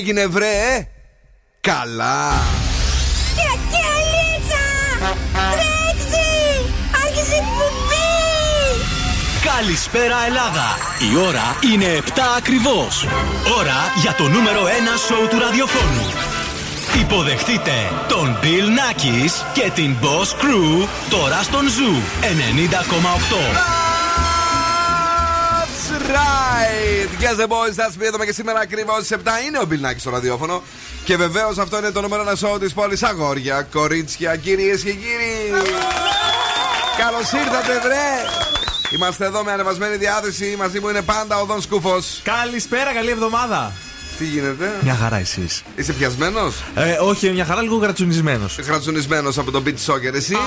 έγινε βρε Καλά Καλησπέρα Ελλάδα! Η ώρα είναι 7 ακριβώς. Ώρα για το νούμερο 1 σοου του ραδιοφώνου. Υποδεχτείτε τον Bill Nackis και την Boss Crew τώρα στον Zoo 90,8 right! Yes, the boys, that's me. Εδώ και σήμερα ακριβώς στις 7 είναι ο Μπιλνάκη στο ραδιόφωνο. Και βεβαίως αυτό είναι το νούμερο ένα σώμα της πόλης. Αγόρια, κορίτσια, κυρίες και κύριοι. Καλώς ήρθατε, βρε! Είμαστε εδώ με ανεβασμένη διάθεση. Μαζί μου είναι πάντα ο Δον Σκούφος. Καλησπέρα, καλή εβδομάδα. Τι γίνεται; Μια χαρά εσείς. Είσαι πιασμένος; Ε, όχι, μια χαρά λίγο γρατσουνισμένος. Γρατσουνισμένος από τον beach soccer, εσύ; Α,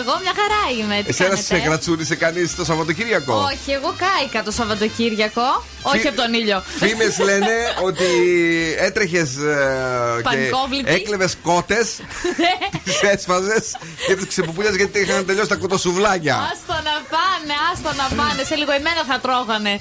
εγώ μια χαρά είμαι. Τι Εσένα σε γρατσούνισε κανείς το Σαββατοκύριακο; Όχι, εγώ κάηκα το Σαββατοκύριακο. Όχι από τον ήλιο. Φήμες λένε ότι έτρεχες και έκλεβες κότες, τις έσφαζες και τις ξεπουπούλιαζες γιατί είχαν τελειώσει τα κοτοσουβλάκια. Άστο να πάνε, άστο να πάνε. Σε λίγο εμένα θα τρώγανε.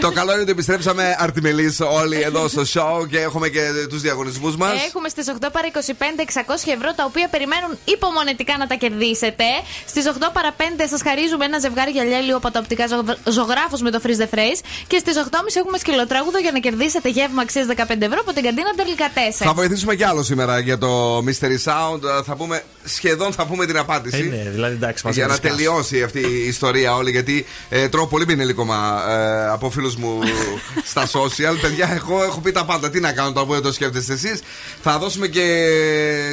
Το καλό είναι ότι επιστρέψαμε αρτιμελεί όλοι εδώ στο show και έχουμε και τους διαγωνισμούς μας. Έχουμε στις 8 παρα 25 600 ευρώ τα οποία περιμένουν υπομονετικά να τα κερδίσετε. Στις 8 παρα 5 σας χαρίζουμε ένα ζευγάρι γυαλιά από τα οπτικά ζωγράφους με το freeze the phrase. Και στις 8.30 έχουμε σκυλοτράγουδο για να κερδίσετε γεύμα αξίας 15 ευρώ από την καντίνα Τελικά 4. Θα βοηθήσουμε κι άλλο σήμερα για το Mystery Sound. Θα πούμε, σχεδόν θα πούμε την απάντηση. Ε, ναι, δηλαδή εντάξει, για να τελειώσει αυτή η ιστορία όλη. Γιατί ε, τρώω πολύ πινελίκομα ε, από φίλους μου στα social. Παιδιά, εγώ έχω πει τα πάντα. Τι να κάνω τώρα που δεν το σκέφτεστε εσείς. Θα δώσουμε και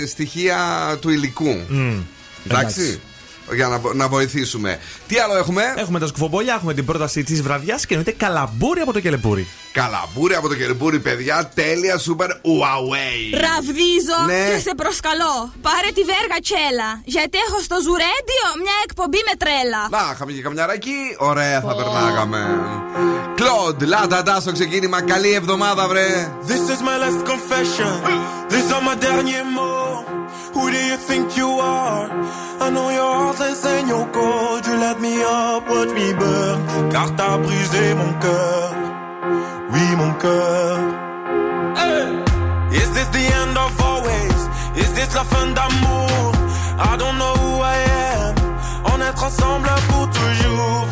στοιχεία του υλικού. Mm. Εντάξει για να, να βοηθήσουμε. Τι άλλο έχουμε; Έχουμε τα σκουφομπόλια, έχουμε την πρόταση της βραδιάς και εννοείται καλαμπούρι από το κελεπούρι. Καλαμπούρι από το κελεπούρι, παιδιά. Τέλεια, super Huawei. Ραβδίζω ναι. και σε προσκαλώ. Πάρε τη βέργα τσέλα. Γιατί έχω στο Ζουρέντιο μια εκπομπή με τρέλα. Να, είχαμε και καμιαράκι. Ωραία θα oh. περνάγαμε. Κλοντ, λάτα στο ξεκίνημα. Καλή εβδομάδα, βρε. This is my last confession. This is my dernier mot. Who do you think you are? I know your heart is in your cold. You let me up, watch me burn. Car t'as brisé mon cœur. Oui, mon cœur. Hey! Is this the end of always? Is this la fin d'amour? I don't know who I am. On est ensemble pour toujours.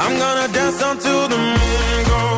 I'm gonna dance until the moon goes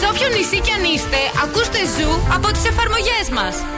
Σε όποιο νησί κι αν είστε, ακούστε ζου από τις εφαρμογές μας.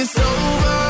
it's over.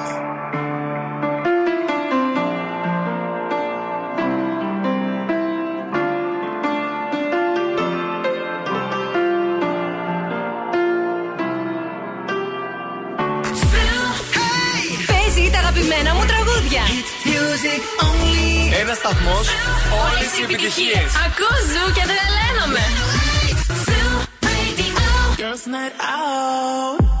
Σταθμός, όλες οι επιτυχίες. Ακούω ζου και τρελαίνομαι. Girls night out.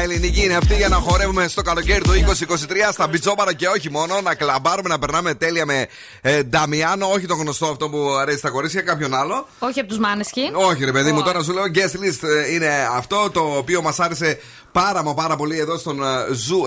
Ελληνική είναι αυτή για να χορεύουμε στο καλοκαίρι του 2023 στα μπιτσόμπαρα και όχι μόνο. Να κλαμπάρουμε, να περνάμε τέλεια με ε, Νταμιάνο. Όχι το γνωστό αυτό που αρέσει στα κορίτσια, κάποιον άλλο. Όχι από τους Måneskin. Όχι, ρε παιδί μου, τώρα σου λέω guest list ε, είναι αυτό το οποίο μας άρεσε πάρα μα πάρα πολύ εδώ στον ε, Zoo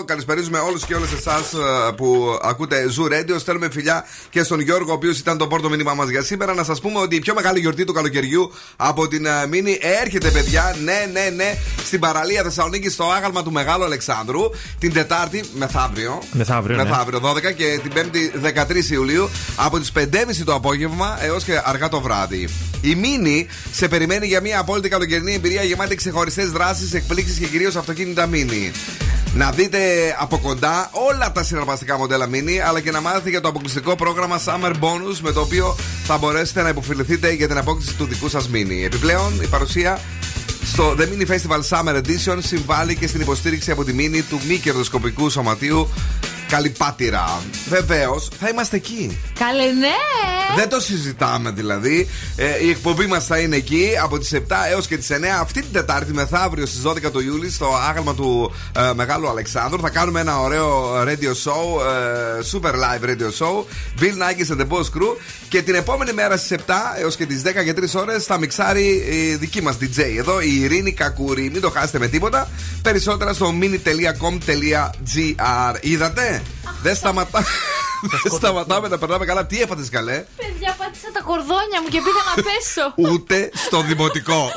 90,8. Καλησπερίζουμε όλους και όλες εσάς που ακούτε Zoo Radio. Στέλνουμε φιλιά και στον Γιώργο, ο οποίος ήταν το πρώτο μήνυμά μας για σήμερα. Να σας πούμε ότι η πιο μεγάλη γιορτή του καλοκαιριού από την ε, Μίνη έρχεται, παιδιά. Ναι, ναι, ναι, στην παραλία Θεσσαλονίκη στο άγαλμα του Μεγάλου Αλεξάνδρου. Την Τετάρτη, μεθαύριο. Μεθαύριο, ναι. Μεθαύριο 12 και την Πέμπτη 13 Ιουλίου από τις 5.30 το απόγευμα έως και αργά το βράδυ. Η Μίνη σε περιμένει για μια απόλυτη καλοκαιρινή εμπειρία γεμάτη ξεχωριστές δράσεις, εκπλήξεις και κυρίως αυτοκίνητα Μίνη. Να δείτε από κοντά όλα τα συναρπαστικά μοντέλα Mini, αλλά και να μάθετε για το αποκλειστικό πρόγραμμα Summer Bonus με το οποίο θα μπορέσετε να υποφεληθείτε για την απόκτηση του δικού σας Mini. Επιπλέον, η παρουσία στο The Mini Festival Summer Edition συμβάλλει και στην υποστήριξη από τη Mini του μη κερδοσκοπικού σωματείου Καλυπάτηρα. Βεβαίως, θα είμαστε εκεί. Καλέ, ναι! Δεν το συζητάμε δηλαδή. Ε, η εκπομπή μας θα είναι εκεί από τις 7 έως και τις 9 αυτή την Τετάρτη μεθαύριο στις 12 του Ιούλη στο άγαλμα του ε, Μεγάλου Αλεξάνδρου. Θα κάνουμε ένα ωραίο radio show, ε, super live radio show. Bill Nike and the Boss Crew. Και την επόμενη μέρα στις 7 έως και τις 10 και 3 ώρες θα μιξάρει η δική μας DJ εδώ, η Ειρήνη Κακούρη. Μην το χάσετε με τίποτα. Περισσότερα στο mini.com.gr. Είδατε; Δεν σταματά. Δεν σταματάμε να περνάμε καλά. Τι έπατε καλέ; Παιδιά, πάτησα τα κορδόνια μου και πήγα να πέσω. Ούτε στο δημοτικό.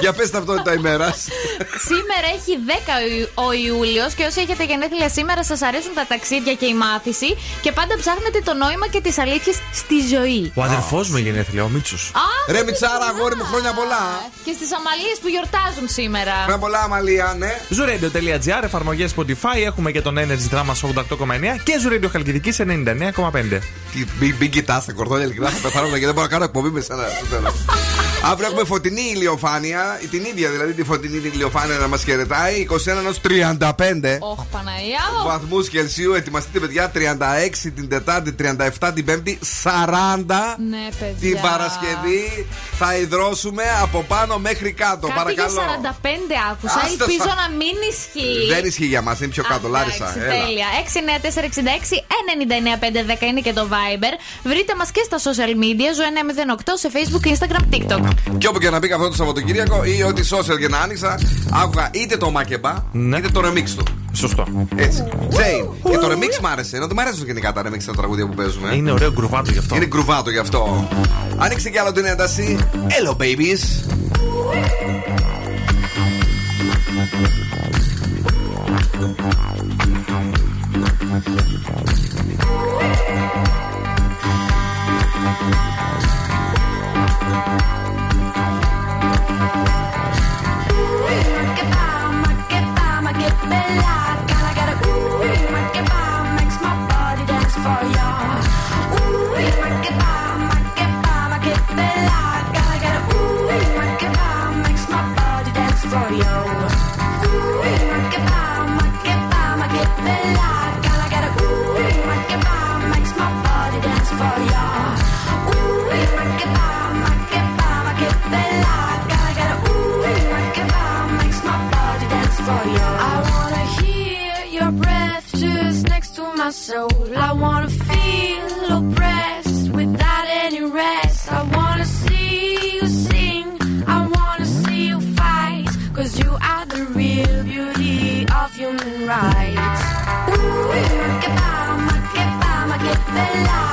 Για πες ταυτότητα ημέρας. Σήμερα έχει 10 ο Ιούλιος και όσοι έχετε γενέθλια σήμερα σας αρέσουν τα ταξίδια και η μάθηση και πάντα ψάχνετε το νόημα και τις αλήθειες στη ζωή. Ο αδερφός μου γενέθλια, ο Μίτσος. Ρε Μιτσάρα, αγόρι μου χρόνια πολλά. Και στις αμαλίες που γιορτάζουν σήμερα. Χρόνια πολλά, Αμαλία, ναι. Zuradio.gr, εφαρμογές Spotify, έχουμε και τον Energy Drama 88,9 και Zuradio Χαλκιδική 99,5. Μην κοιτάς τα κορδόνια, ειλικρινά θα πεθάνω και δεν μπορώ να κάνω εκπομπή με σένα στο τέλος. Αύριο έχουμε φωτεινή ηλιοφάνεια, την ίδια δηλαδή τη φωτεινή ηλιοφάνεια να μας χαιρετάει, 21 έως 35 Ωχ, Παναγία μου. βαθμούς Κελσίου. Ετοιμαστείτε, παιδιά, 36 την Τετάρτη, 37 την Πέμπτη, 40 Ναι, παιδιά. την Παρασκευή. Θα υδρώσουμε από πάνω μέχρι κάτω. Κάτι Παρακαλώ. για 45 άκουσα. Άστα Ελπίζω στα- να μην ισχύει. Δεν ισχύει για μας, είναι πιο κάτω. Α, Λάρισα. εντάξει, έλα. Τέλεια. 69466 99510 είναι και το Viber. Βρείτε μας και στα social media, ζω 908 σε Facebook, Instagram, TikTok. Και όπου και να μπήκα αυτό το Σαββατοκύριακο ή ό,τι social και να άνοιξα, άκουγα είτε το μακεμπά είτε το remix του. Σωστό. Έτσι. Τζέιν. Και το remix μ' άρεσε. Ενώ δεν μ' αρέσουν γενικά τα remix τα τραγούδια που παίζουμε. Είναι ωραίο γκρουβάτο γι' αυτό. Είναι γκρουβάτο γι' αυτό. Ανοίξτε κι άλλο την ένταση. Hello, babies. for you. Soul. I wanna feel oppressed without any rest. I wanna see you sing. I wanna see you fight. Cause you are the real beauty of human rights. Ooh, makeba, makeba, makebela. Gotta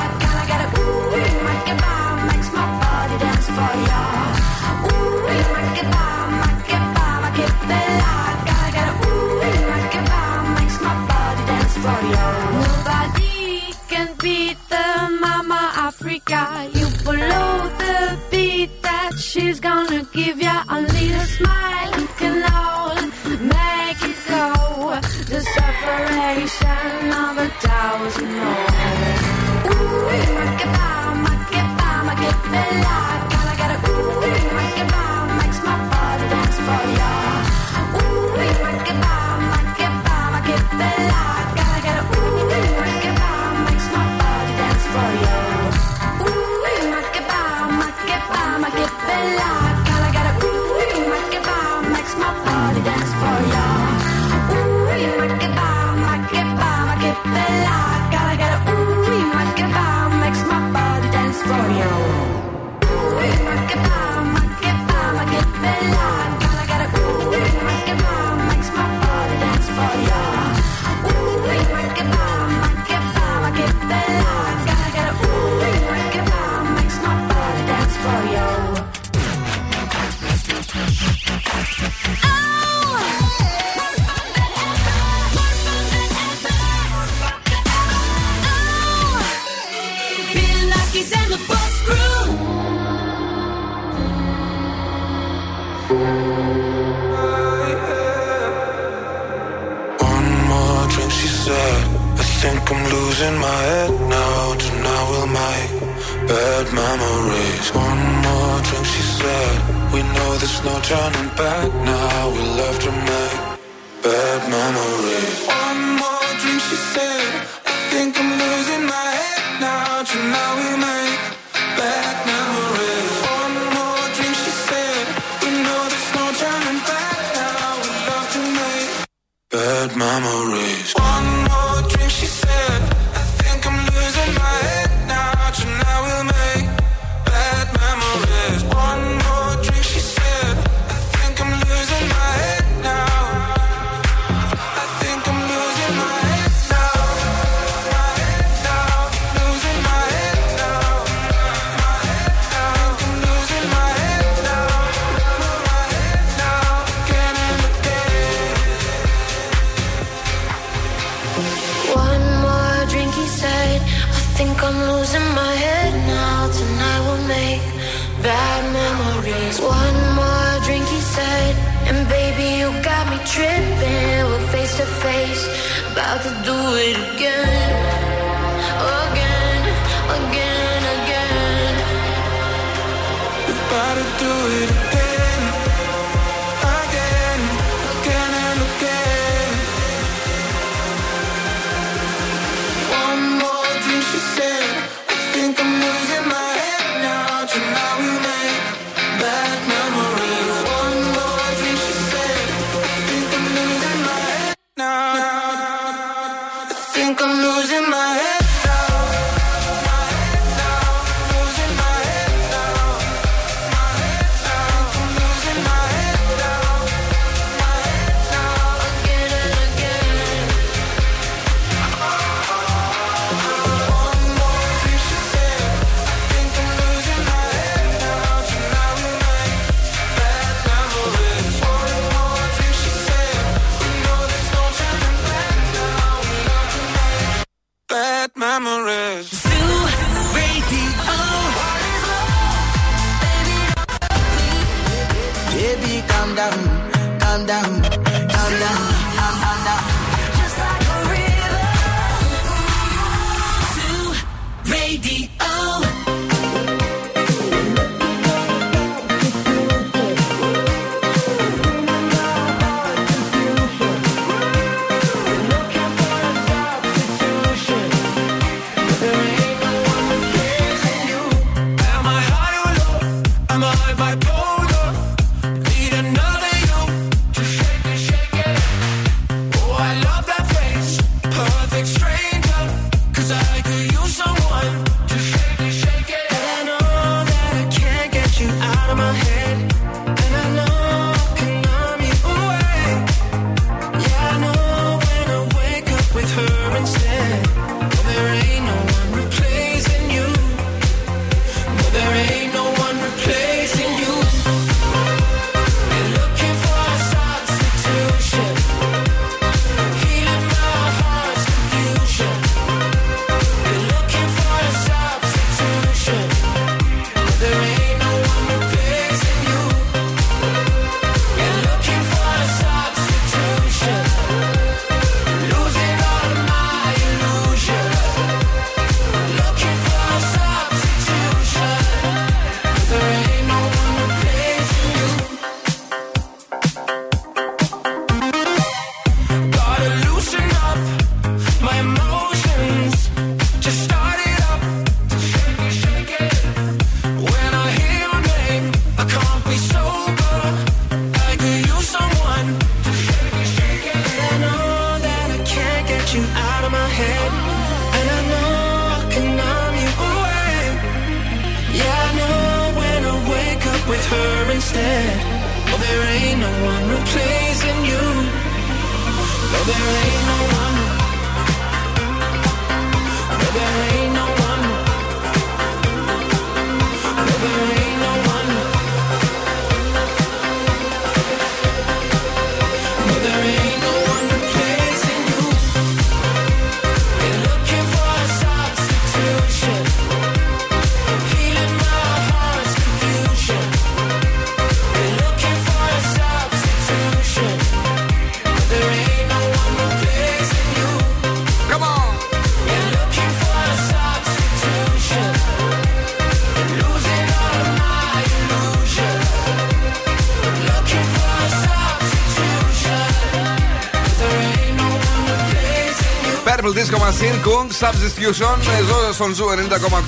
Kungs, Substitution. Εδώ στον Zoo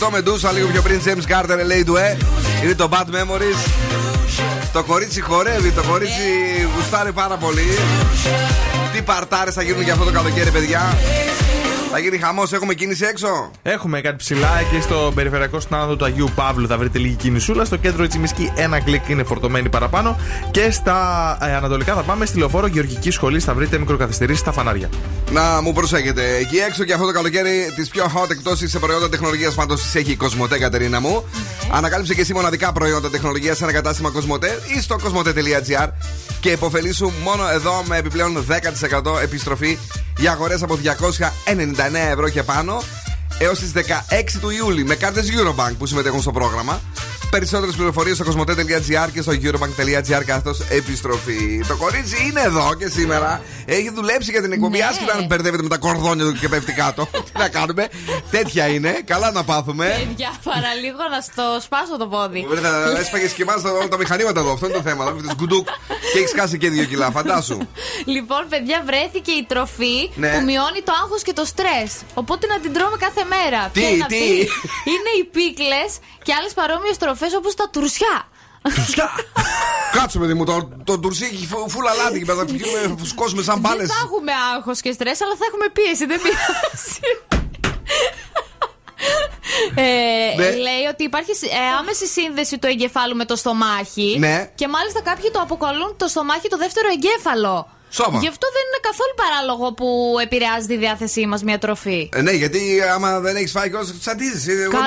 90,8 με ντούσα λίγο πιο πριν James Carter, Elley Duhé. Είναι το Bad Memories. Το κορίτσι χορεύει, το κορίτσι γουστάρει πάρα πολύ. Τι παρτάρες θα γίνουν για αυτό το καλοκαίρι, παιδιά. Θα γίνει χαμός, έχουμε κίνηση έξω. Έχουμε κάτι ψιλά και στο περιφερειακό στην άνοδο του Αγίου Παύλου θα βρείτε λίγη κινησούλα. Στο κέντρο Τσιμισκή ένα κλικ είναι φορτωμένη παραπάνω. Και στα ε, ανατολικά θα πάμε στη λεωφόρο Γεωργική Σχολή θα βρείτε μικροκαθυστερήσεις στα φανάρια. Να μου προσέχετε. Εκεί έξω και αυτό το καλοκαίρι τις πιο hot εκτόσει σε προϊόντα τεχνολογίας πάντως τις έχει η Κοσμοτέ, Κατερίνα μου. Ανακάλυψε και εσύ μοναδικά προϊόντα τεχνολογίας σε ένα κατάστημα Κοσμοτέ ή στο κοσμοτέ.gr και υποφελήσου μόνο εδώ με επιπλέον 10% επιστροφή για αγορές από 299 ευρώ και πάνω έως τις 16 του Ιούλη με κάρτες Eurobank που συμμετέχουν στο πρόγραμμα. Περισσότερες πληροφορίες στο κοσμοτέ.gr και στο eurobank.gr καθώς επιστροφή. Το κορίτσι είναι εδώ και σήμερα. Έχει δουλέψει για την εκπομπή. Ναι. Άσχετα αν μπερδεύεται με τα κορδόνια του και πέφτει κάτω. Τι να κάνουμε. Τέτοια είναι. Καλά να πάθουμε. Παιδιά, παραλίγο να στο σπάσω το πόδι. Βέβαια, έσπαγες και εμάς όλα τα μηχανήματα εδώ. Αυτό είναι το θέμα. Δηλαδή, γκουντούκ και έχεις χάσει και δύο κιλά. Φαντάσου. Λοιπόν, παιδιά, βρέθηκε η τροφή Ναι. που μειώνει το άγχος και το στρες. Οπότε να την τρώμε κάθε μέρα. Τι, Ποια είναι τι; αυτή; Είναι οι πίκλες και άλλες παρόμοιες τροφές όπως τα τουρσιά. Κάτσε, παιδί μου, το, το τουρσί έχει φου- φούλα λάδι και θα φυγούμε, φουσκώσουμε σαν μπάλες. Δεν θα έχουμε άγχος και στρες, αλλά θα έχουμε πίεση. Δεν πειράζει. Ε, Ναι. Λέει ότι υπάρχει ε, άμεση σύνδεση του εγκεφάλου με το στομάχι. Ναι. Και μάλιστα κάποιοι το αποκαλούν το στομάχι το δεύτερο εγκέφαλο. Σώμα. Γι' αυτό δεν είναι καθόλου παράλογο που επηρεάζει τη διάθεσή μας μια τροφή. Ε, ναι, γιατί άμα δεν έχεις φάει κόσμο, τσαντίζει. Καλά.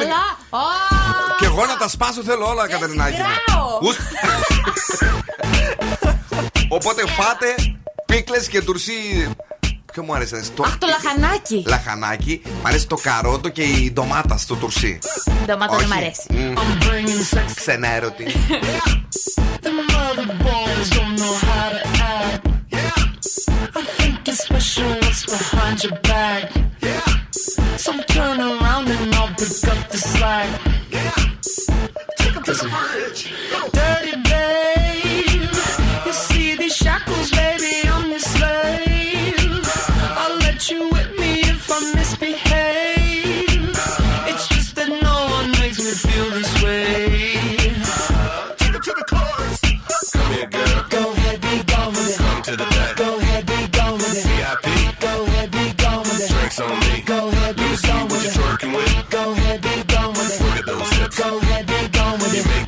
Α, Και εγώ να τα σπάσω θέλω όλα, Κατερινάκη. μου. γράω. Ους. Οπότε φάτε πίκλες και τουρσί. Ποιο μου άρεσε, το... Αχ, το λαχανάκι. λαχανάκι. Μ' αρέσει το καρότο και η ντομάτα στο τουρσί. Ντομάτα δεν μ' Όχι. αρέσει. Μμ. think it's special what's behind your back. Yeah. So turn around and I'll pick up the slack.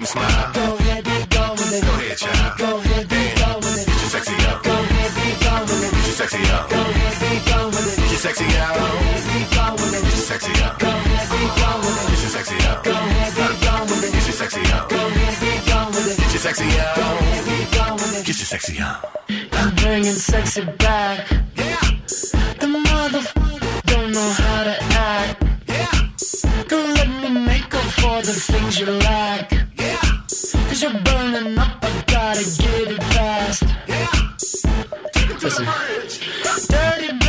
Smile. Go ahead, be gone with it. Go ahead, child. Go ahead, be gone with it. Get your sexy up. Go ahead, be gone with it. Get your sexy up. Go ahead, be gone with it. Get your sexy up. Go ahead, be gone with it. Get your sexy up. Go ahead, be gone with it. Get your sexy up. Go ahead, be gone with it. Get your sexy up. Go ahead, be gone with it. Get your sexy up. Go ahead, be gone with it. Get your sexy up. I'm bringing sexy back. Yeah. The mother don't know how to act. Yeah. Don't let me make up for the things you lack. Yeah gotta get it fast. Yeah. Take it to Listen. the bridge. Dirty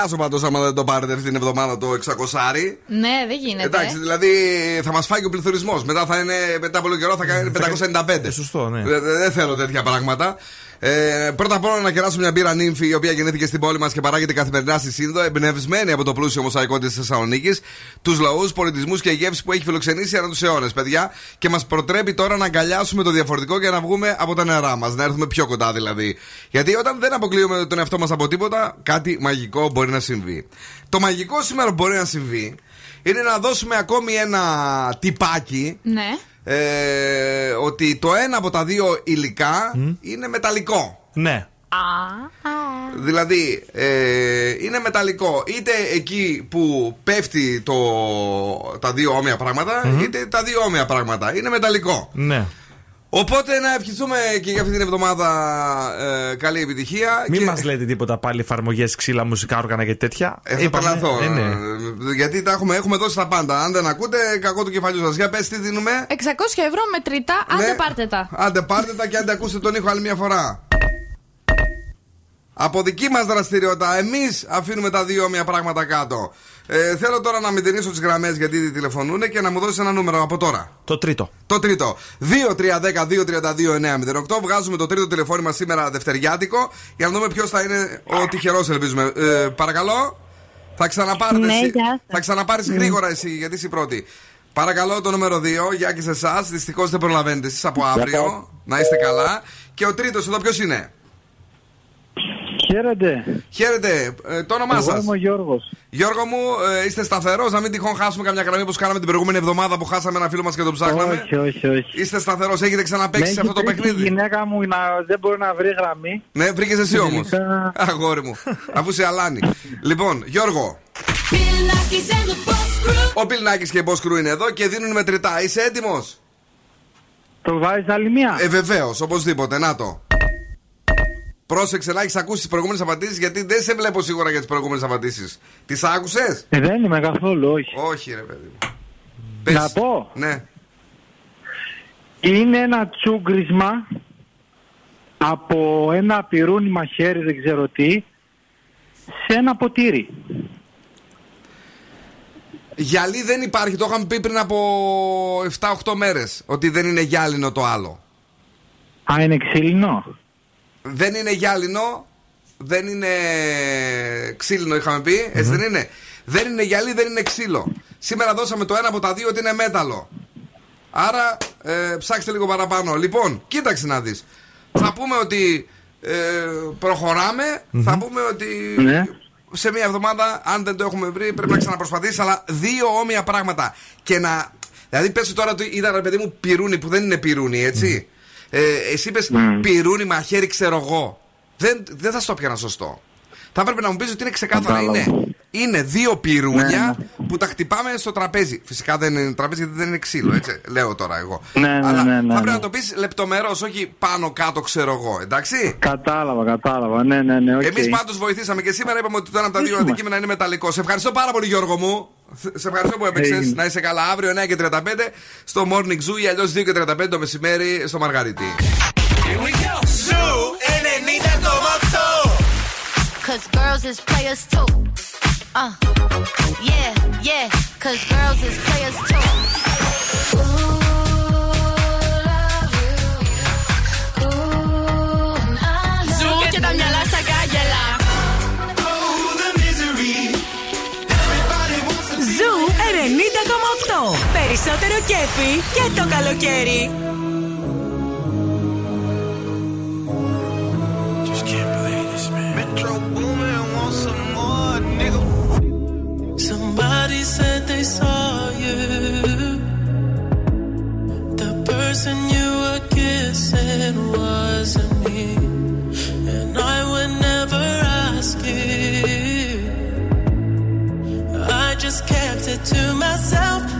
Εγώ θα σκάσω πάντως άμα δεν το πάρετε αυτή την εβδομάδα το 600. Ναι, δεν γίνεται. Εντάξει, δηλαδή θα μας φάει και ο πληθωρισμός. Μετά θα είναι, μετά από λίγο καιρό θα κάνει 595. Ε, Σωστό, ναι. Δεν δεν θέλω τέτοια πράγματα. Ε, πρώτα απ' όλα να κεράσω μια μπύρα νύμφη η οποία γεννήθηκε στην πόλη μας και παράγεται καθημερινά στη Σύνδο, εμπνευσμένη από το πλούσιο μοσαϊκό της Θεσσαλονίκης, τους λαούς, πολιτισμούς και γεύσεις που έχει φιλοξενήσει ανά τους αιώνες, παιδιά. Και μας προτρέπει τώρα να αγκαλιάσουμε το διαφορετικό και να βγούμε από τα νερά μας, να έρθουμε πιο κοντά δηλαδή. Γιατί όταν δεν αποκλείουμε τον εαυτό μας από τίποτα, κάτι μαγικό μπορεί να συμβεί. Το μαγικό σήμερα που μπορεί να συμβεί είναι να δώσουμε ακόμη ένα τυπάκι Ναι. Ε, ότι το ένα από τα δύο υλικά είναι μεταλλικό. Ναι. Δηλαδή, ε, είναι μεταλλικό. Είτε εκεί που πέφτει το, τα δύο όμοια πράγματα, είτε τα δύο όμοια πράγματα. Είναι μεταλλικό. Ναι. Οπότε να ευχηθούμε και για αυτή την εβδομάδα ε, καλή επιτυχία. Μην και... μας λέτε τίποτα πάλι εφαρμογές, ξύλα, μουσικά όργανα και τέτοια. Ε, θα Είπαμε, τρελαθώ. ε, ναι. Ε, Γιατί τα έχουμε, έχουμε δώσει τα πάντα. Αν δεν ακούτε, κακό του κεφαλιού σας. Για πες τι δίνουμε. 600 ευρώ μετρητά, άντε Ναι. πάρτε τα. Άντε πάρτε τα και άντε ακούσετε τον ήχο άλλη μια φορά. Από δική μας δραστηριότητα, εμείς αφήνουμε τα δύο όμοια πράγματα κάτω. Ε, θέλω τώρα να μηδενίσω τις γραμμές γιατί τηλεφωνούν και να μου δώσεις ένα νούμερο από τώρα. Το τρίτο. Το τρίτο. 2-3-10-2-32-908. Βγάζουμε το τρίτο τηλεφώνημα σήμερα Δευτεριάτικο για να δούμε ποιος θα είναι ο τυχερός, ελπίζουμε. Ε, παρακαλώ. Θα ξαναπάρετε Ναι, εσύ. γεια σας. Θα ξαναπάρεις Ναι. γρήγορα εσύ, γιατί είσαι η πρώτη. Παρακαλώ το νούμερο 2, για και σε εσάς. Δυστυχώς δεν προλαβαίνετε εσείς από αύριο. Να είστε καλά. Και ο τρίτος εδώ ποιος είναι; Χαίρετε. Χαίρετε. Ε, το όνομά Εγώ σας. είμαι ο Γιώργος. Γιώργο μου, ε, είστε σταθερός, να μην τυχόν χάσουμε καμιά γραμμή όπως κάναμε την προηγούμενη εβδομάδα που χάσαμε ένα φίλο μας και τον ψάχναμε. Όχι, όχι, όχι. Είστε σταθερός, έχετε ξαναπέξει Με σε αυτό το έχει τρέξει παιχνίδι. Η γυναίκα μου να, δεν μπορεί να βρει γραμμή. Ναι, βρήκες εσύ όμως. Τελικά- Αγόρι μου. Αφού σε αλάνει. λοιπόν, Γιώργο. Ο Πιλνάκης και η Boss Crew είναι εδώ και δίνουν μετρητά. Είσαι έτοιμος; Το βάζεις άλλη μία; Ε, βεβαίως, οπωσδήποτε. Να το. Πρόσεξε να έχεις ακούσει τις προηγούμενες απαντήσεις γιατί δεν σε βλέπω σίγουρα για τις προηγούμενες απαντήσεις. Τις άκουσες; Ε, δεν είμαι καθόλου, όχι. Όχι, ρε παιδί μου. Να πω. Ναι. Είναι ένα τσούγκρισμα από ένα πυρούνι μαχαίρι, δεν ξέρω τι, σε ένα ποτήρι. Γυαλί δεν υπάρχει, το είχαμε πει πριν από 7-8 μέρες. Ότι δεν είναι γυάλινο το άλλο. Α, είναι ξύλινο; Δεν είναι γυάλινο, δεν είναι ξύλινο, είχαμε πει. Έτσι δεν είναι. Δεν είναι γυαλί, δεν είναι ξύλο. Σήμερα δώσαμε το ένα από τα δύο ότι είναι μέταλλο. Άρα ε, ψάξτε λίγο παραπάνω. Λοιπόν, κοίταξε να δεις. Θα πούμε ότι ε, προχωράμε. Θα πούμε ότι Ναι. σε μία εβδομάδα, αν δεν το έχουμε βρει, πρέπει να ξαναπροσπαθήσει. Αλλά δύο όμοια πράγματα. Και να. Δηλαδή, πες τώρα ότι είδα ρε παιδί μου πυρούνι που δεν είναι πυρούνι, έτσι. Ε, εσύ είπες πυρούνι μαχαίρι, ξέρω εγώ. Δεν, δεν θα στο πιάνα σωστό. Θα έπρεπε να μου πεις ότι είναι ξεκάθαρα. Κατάλαβα. Είναι, είναι δύο πιρούνια Ναι, που τα χτυπάμε στο τραπέζι. Φυσικά δεν είναι τραπέζι γιατί δεν είναι ξύλο, έτσι. Λέω τώρα εγώ. Ναι, ναι, Αλλά ναι, ναι, θα ναι. πρέπει να το πεις λεπτομερώς, όχι πάνω κάτω, ξέρω εγώ. Εντάξει. Κατάλαβα, κατάλαβα. Ναι, ναι, ναι. οκ. Εμείς πάντως βοηθήσαμε και σήμερα είπαμε ότι το ένα από τα δύο Βοηθούμε. αντικείμενα είναι μεταλλικό. Σε ευχαριστώ πάρα πολύ, Γιώργο μου. Σε ευχαριστώ που έπαιξες. Έγινε. Να είσαι καλά αύριο 9 και 35 στο Morning Zoo ή αλλιώς 2 και 35 το μεσημέρι στο Μαργαρίτη. Cause girls is players too. Uh, yeah, yeah, cause girls is players too. Περισσότερο κέφι και το καλοκαίρι. Just can't believe this, man. Metro Boomin want some more, nigga. Somebody said they saw you. The person you were kissing wasn't me. To myself.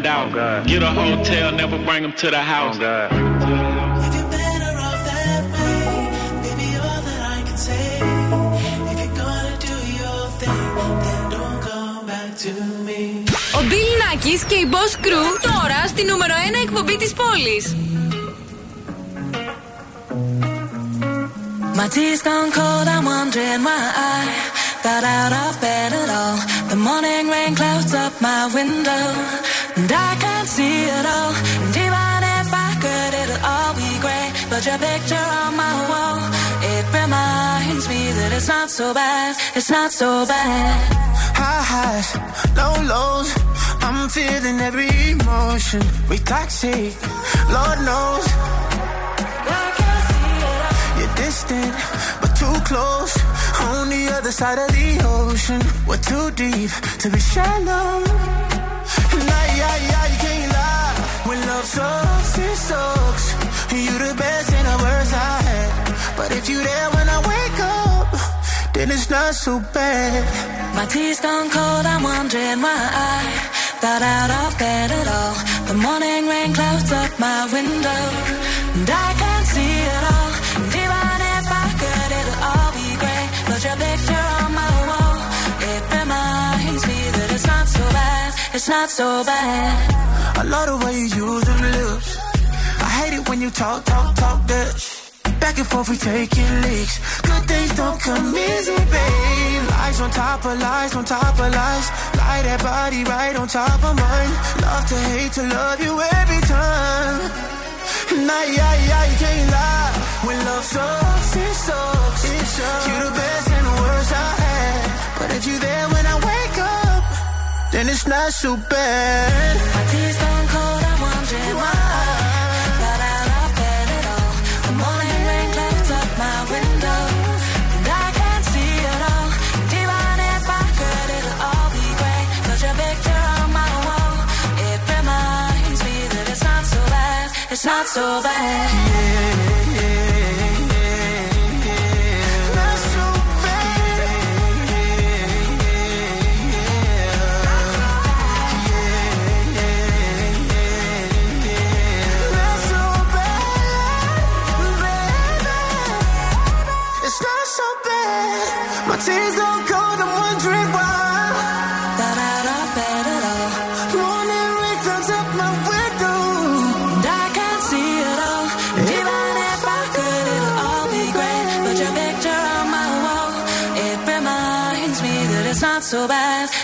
find out. Get a hotel, never bring them to the house. If you're better off that way, baby, all that I can say. If you're gonna do your thing, then don't come back to me. Ο Bill Nackis και η Boss Crew τώρα στη νούμερο 1 εκπομπή της πόλης. My tea's gone cold, I'm wondering why I got out of bed at all. The morning rain clouds up my window, and I can't see it all. And even if I could, it'll all be grey. But your picture on my wall, it reminds me that it's not so bad, it's not so bad. High highs, low lows. I'm feeling every emotion. We toxic, Lord knows. I can't see it all. You're distant, but too close. On the other side of the ocean, we're too deep to be shallow. Love sucks, it sucks. You the best and the worst I had. But if you there when I wake up, then it's not so bad. My tea's gone cold, I'm wondering why I got out of bed at all. The morning rain clouds up my window, and I it's not so bad. I love the way you use them lips. I hate it when you talk, talk, talk that. Back and forth, we taking leaks. Good days don't come easy, babe. Lies on top of lies, on top of lies. Lie that body right on top of mine. Love to hate to love you every time. Nah, yeah, yeah, you can't lie. When love sucks, it sucks. It sucks. You're the best and the worst I had. But if you there then it's not so bad. My tea's gone cold, I'm wondering why. Of bed at all. The morning rain clouds up my window. And I can't see it all. And even if I could, it'll all be great. Cause your picture on my wall, it reminds me that it's not so bad. It's not so bad. It's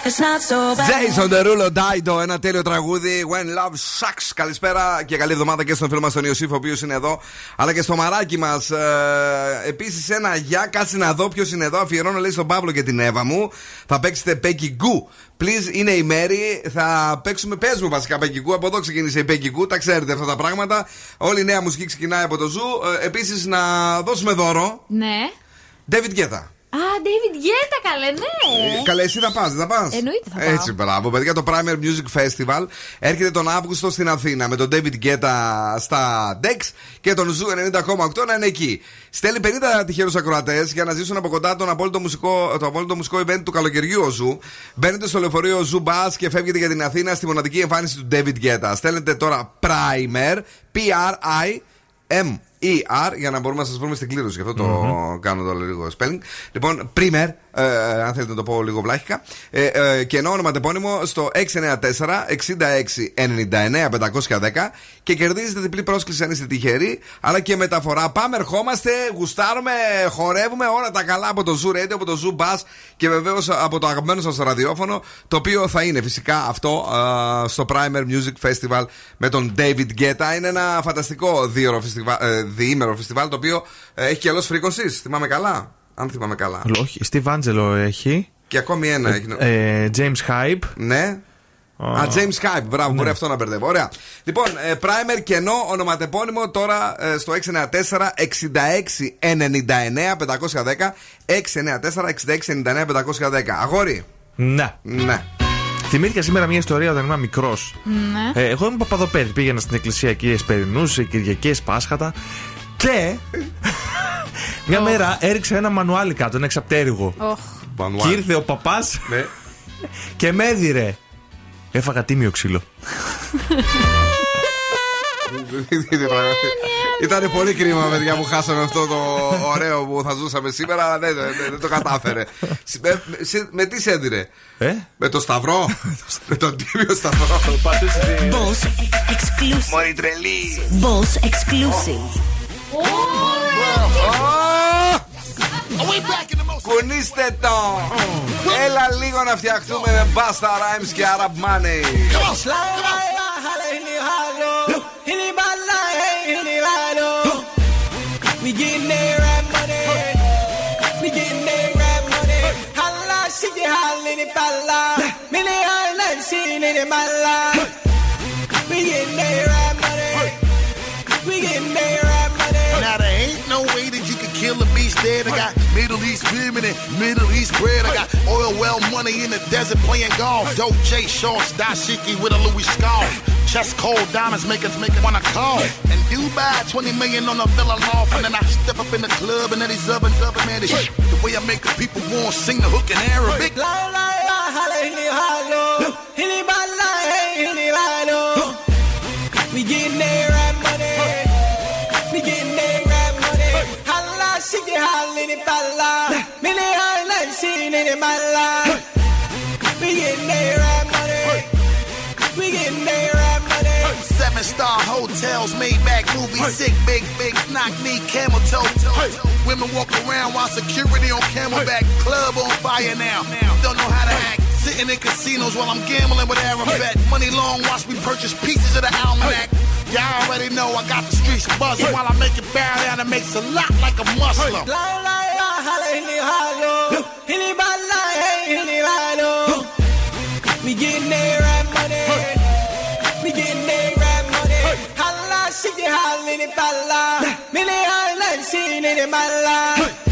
Jason Derulo Dido, ένα τέλειο τραγούδι. When Love Sucks. Καλησπέρα και καλή εβδομάδα και στον φίλο μας τον Ιωσήφ, ο οποίος είναι εδώ, αλλά και στο Μαράκι μας. Ε, Επίσης, ένα γεια, κάτσε να δω ποιος είναι εδώ. Αφιερώνω, λέει, στον Παύλο και την Εύα μου. Θα παίξετε Peggy Gou. Please, είναι η Μέρη. Θα παίξουμε, πες μου βασικά Peggy Gou. Από εδώ ξεκίνησε η Peggy Gou. Τα ξέρετε αυτά τα πράγματα. Όλη η νέα μουσική ξεκινάει από το Zoo. Ε, Επίσης, να δώσουμε δώρο. Ναι. David Guetta. Α, David Guetta, καλέ, ναι. Ε, Καλέ, εσύ θα πας, δεν θα πας. Εννοείται θα πάω. Έτσι, μπράβο, παιδιά. Το Primer Music Festival έρχεται τον Αύγουστο στην Αθήνα με τον David Guetta στα decks και τον Zoo 90,8 να είναι εκεί. Στέλνει 50 τυχερούς ακροατές για να ζήσουν από κοντά τον απόλυτο μουσικό, το απόλυτο μουσικό event του καλοκαιριού ο Zoo. Μπαίνετε στο λεωφορείο Zoo Bus και φεύγετε για την Αθήνα στη μοναδική εμφάνιση του David Guetta. Στέλνετε τώρα Primer, P-R-I. M-E-R για να μπορούμε να σας βρούμε στην κλήρωση. Γι' αυτό το κάνω το λίγο spelling. Λοιπόν, Primer, ε, αν θέλετε να το πω λίγο βλάχικα. Ε, ε, και ενώ όνομα τεπώνυμο στο 694-6699-510 και κερδίζετε διπλή πρόσκληση αν είστε τυχεροί, αλλά και μεταφορά. Πάμε, ερχόμαστε, γουστάρουμε, χορεύουμε όλα τα καλά από το Zoo Radio, από το Zoo Bus και βεβαίως από το αγαπημένο σας ραδιόφωνο, το οποίο θα είναι φυσικά αυτό ε, στο Primer Music Festival με τον David Guetta. Είναι ένα φανταστικό διήμερο φεστιβάλ, ε, διήμερο φεστιβάλ το οποίο ε, έχει και αλλιώ frequencies. Θυμάμαι καλά; Αν θυμάμαι καλά. Όχι, Steve Angelo έχει. Και ακόμη ένα έχει. Ε, James Hype. Ναι. Α, James Hype, μπράβο, μπορεί αυτό να μπερδεύω. Ωραία. Λοιπόν, ε, Primer κενό, ονοματεπώνυμο τώρα ε, στο 694 66 99 510 694 66 99 510. Αγόρι. Ναι. Ναι. Θυμήθηκα σήμερα μια ιστορία όταν ήμουν μικρός. Ναι. Ε, εγώ είμαι παπαδοπέδι. Πήγαινα στην εκκλησία εκεί Εσπερινού, Κυριακές, Πάσχατα. Και μια μέρα έριξα ένα μανουάλι κάτω, ένα εξαπτέρυγο. Οχ. Και ήρθε ο παπάς Ναι. και με έδιρε. Έφαγα τίμιο ξύλο. Ήταν πολύ κρίμα, παιδιά, που χάσαμε αυτό το ωραίο που θα ζούσαμε σήμερα, αλλά δεν, δεν- δεν το κατάφερε. με, σε- με τι σέντρε, Ε; με το σταυρό, με τον τίμιο σταυρό. Boss exclusive. Μωρή τρελή. Boss exclusive. Κουνήστε το! Έλα λίγο να φτιαχτούμε με Basta Rhymes και Arab Money. We getting that rap money. We getting that rap money. Holla, shake it, holla, it, balla. Many holla, shit, it, balla. We getting that rap money. We getting that rap money. Now there ain't no way that you can kill a beast dead. I got Middle East Middle East bread. I got oil well money in the desert playing golf. Dope J shorts, dashiki with a Louis scarf. Chest cold diamonds make us make it wanna call. And Dubai, 20 million on a villa loft. And then I step up in the club and then these up and up man, this shit. The way I make the people want sing the hook in Arabic. La la it, holla, it, balla. Many holla, shit, it, balla. We getting that rap money. We getting that rap money. Seven star hotels, made back movies, sick, big, big, knock knee, camel toe. Women walk around while security on camelback. Club on fire now. Don't know how to act. Sitting in casinos while I'm gambling with Arafat. Money long, watch me purchase pieces of the almanac. Y'all already know I got the streets buzzing while I make it bow down and makes a lot like a Muslim. Me getting that right money. Me getting that right money. Holla, she get holla in the bala. Mini holla, she in the bala.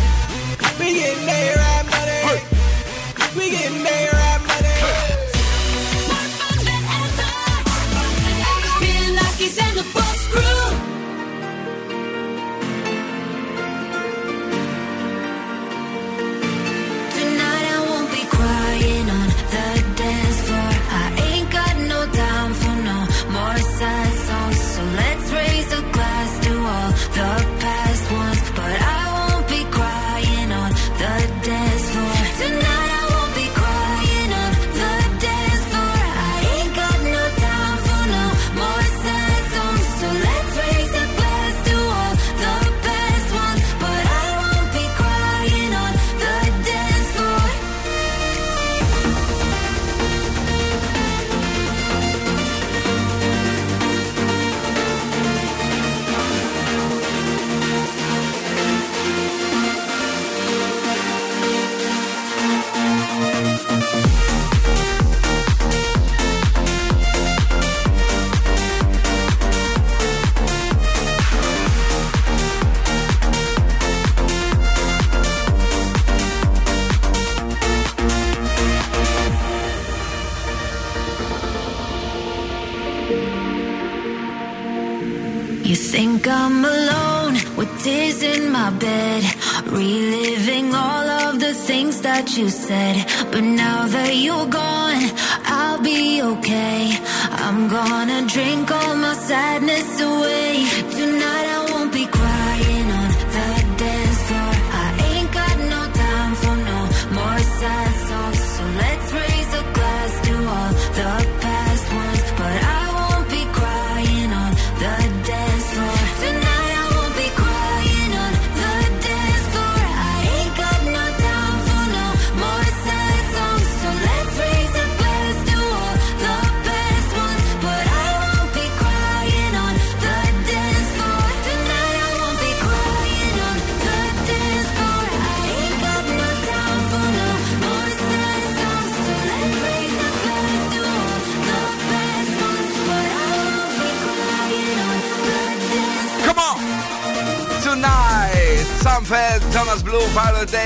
You said.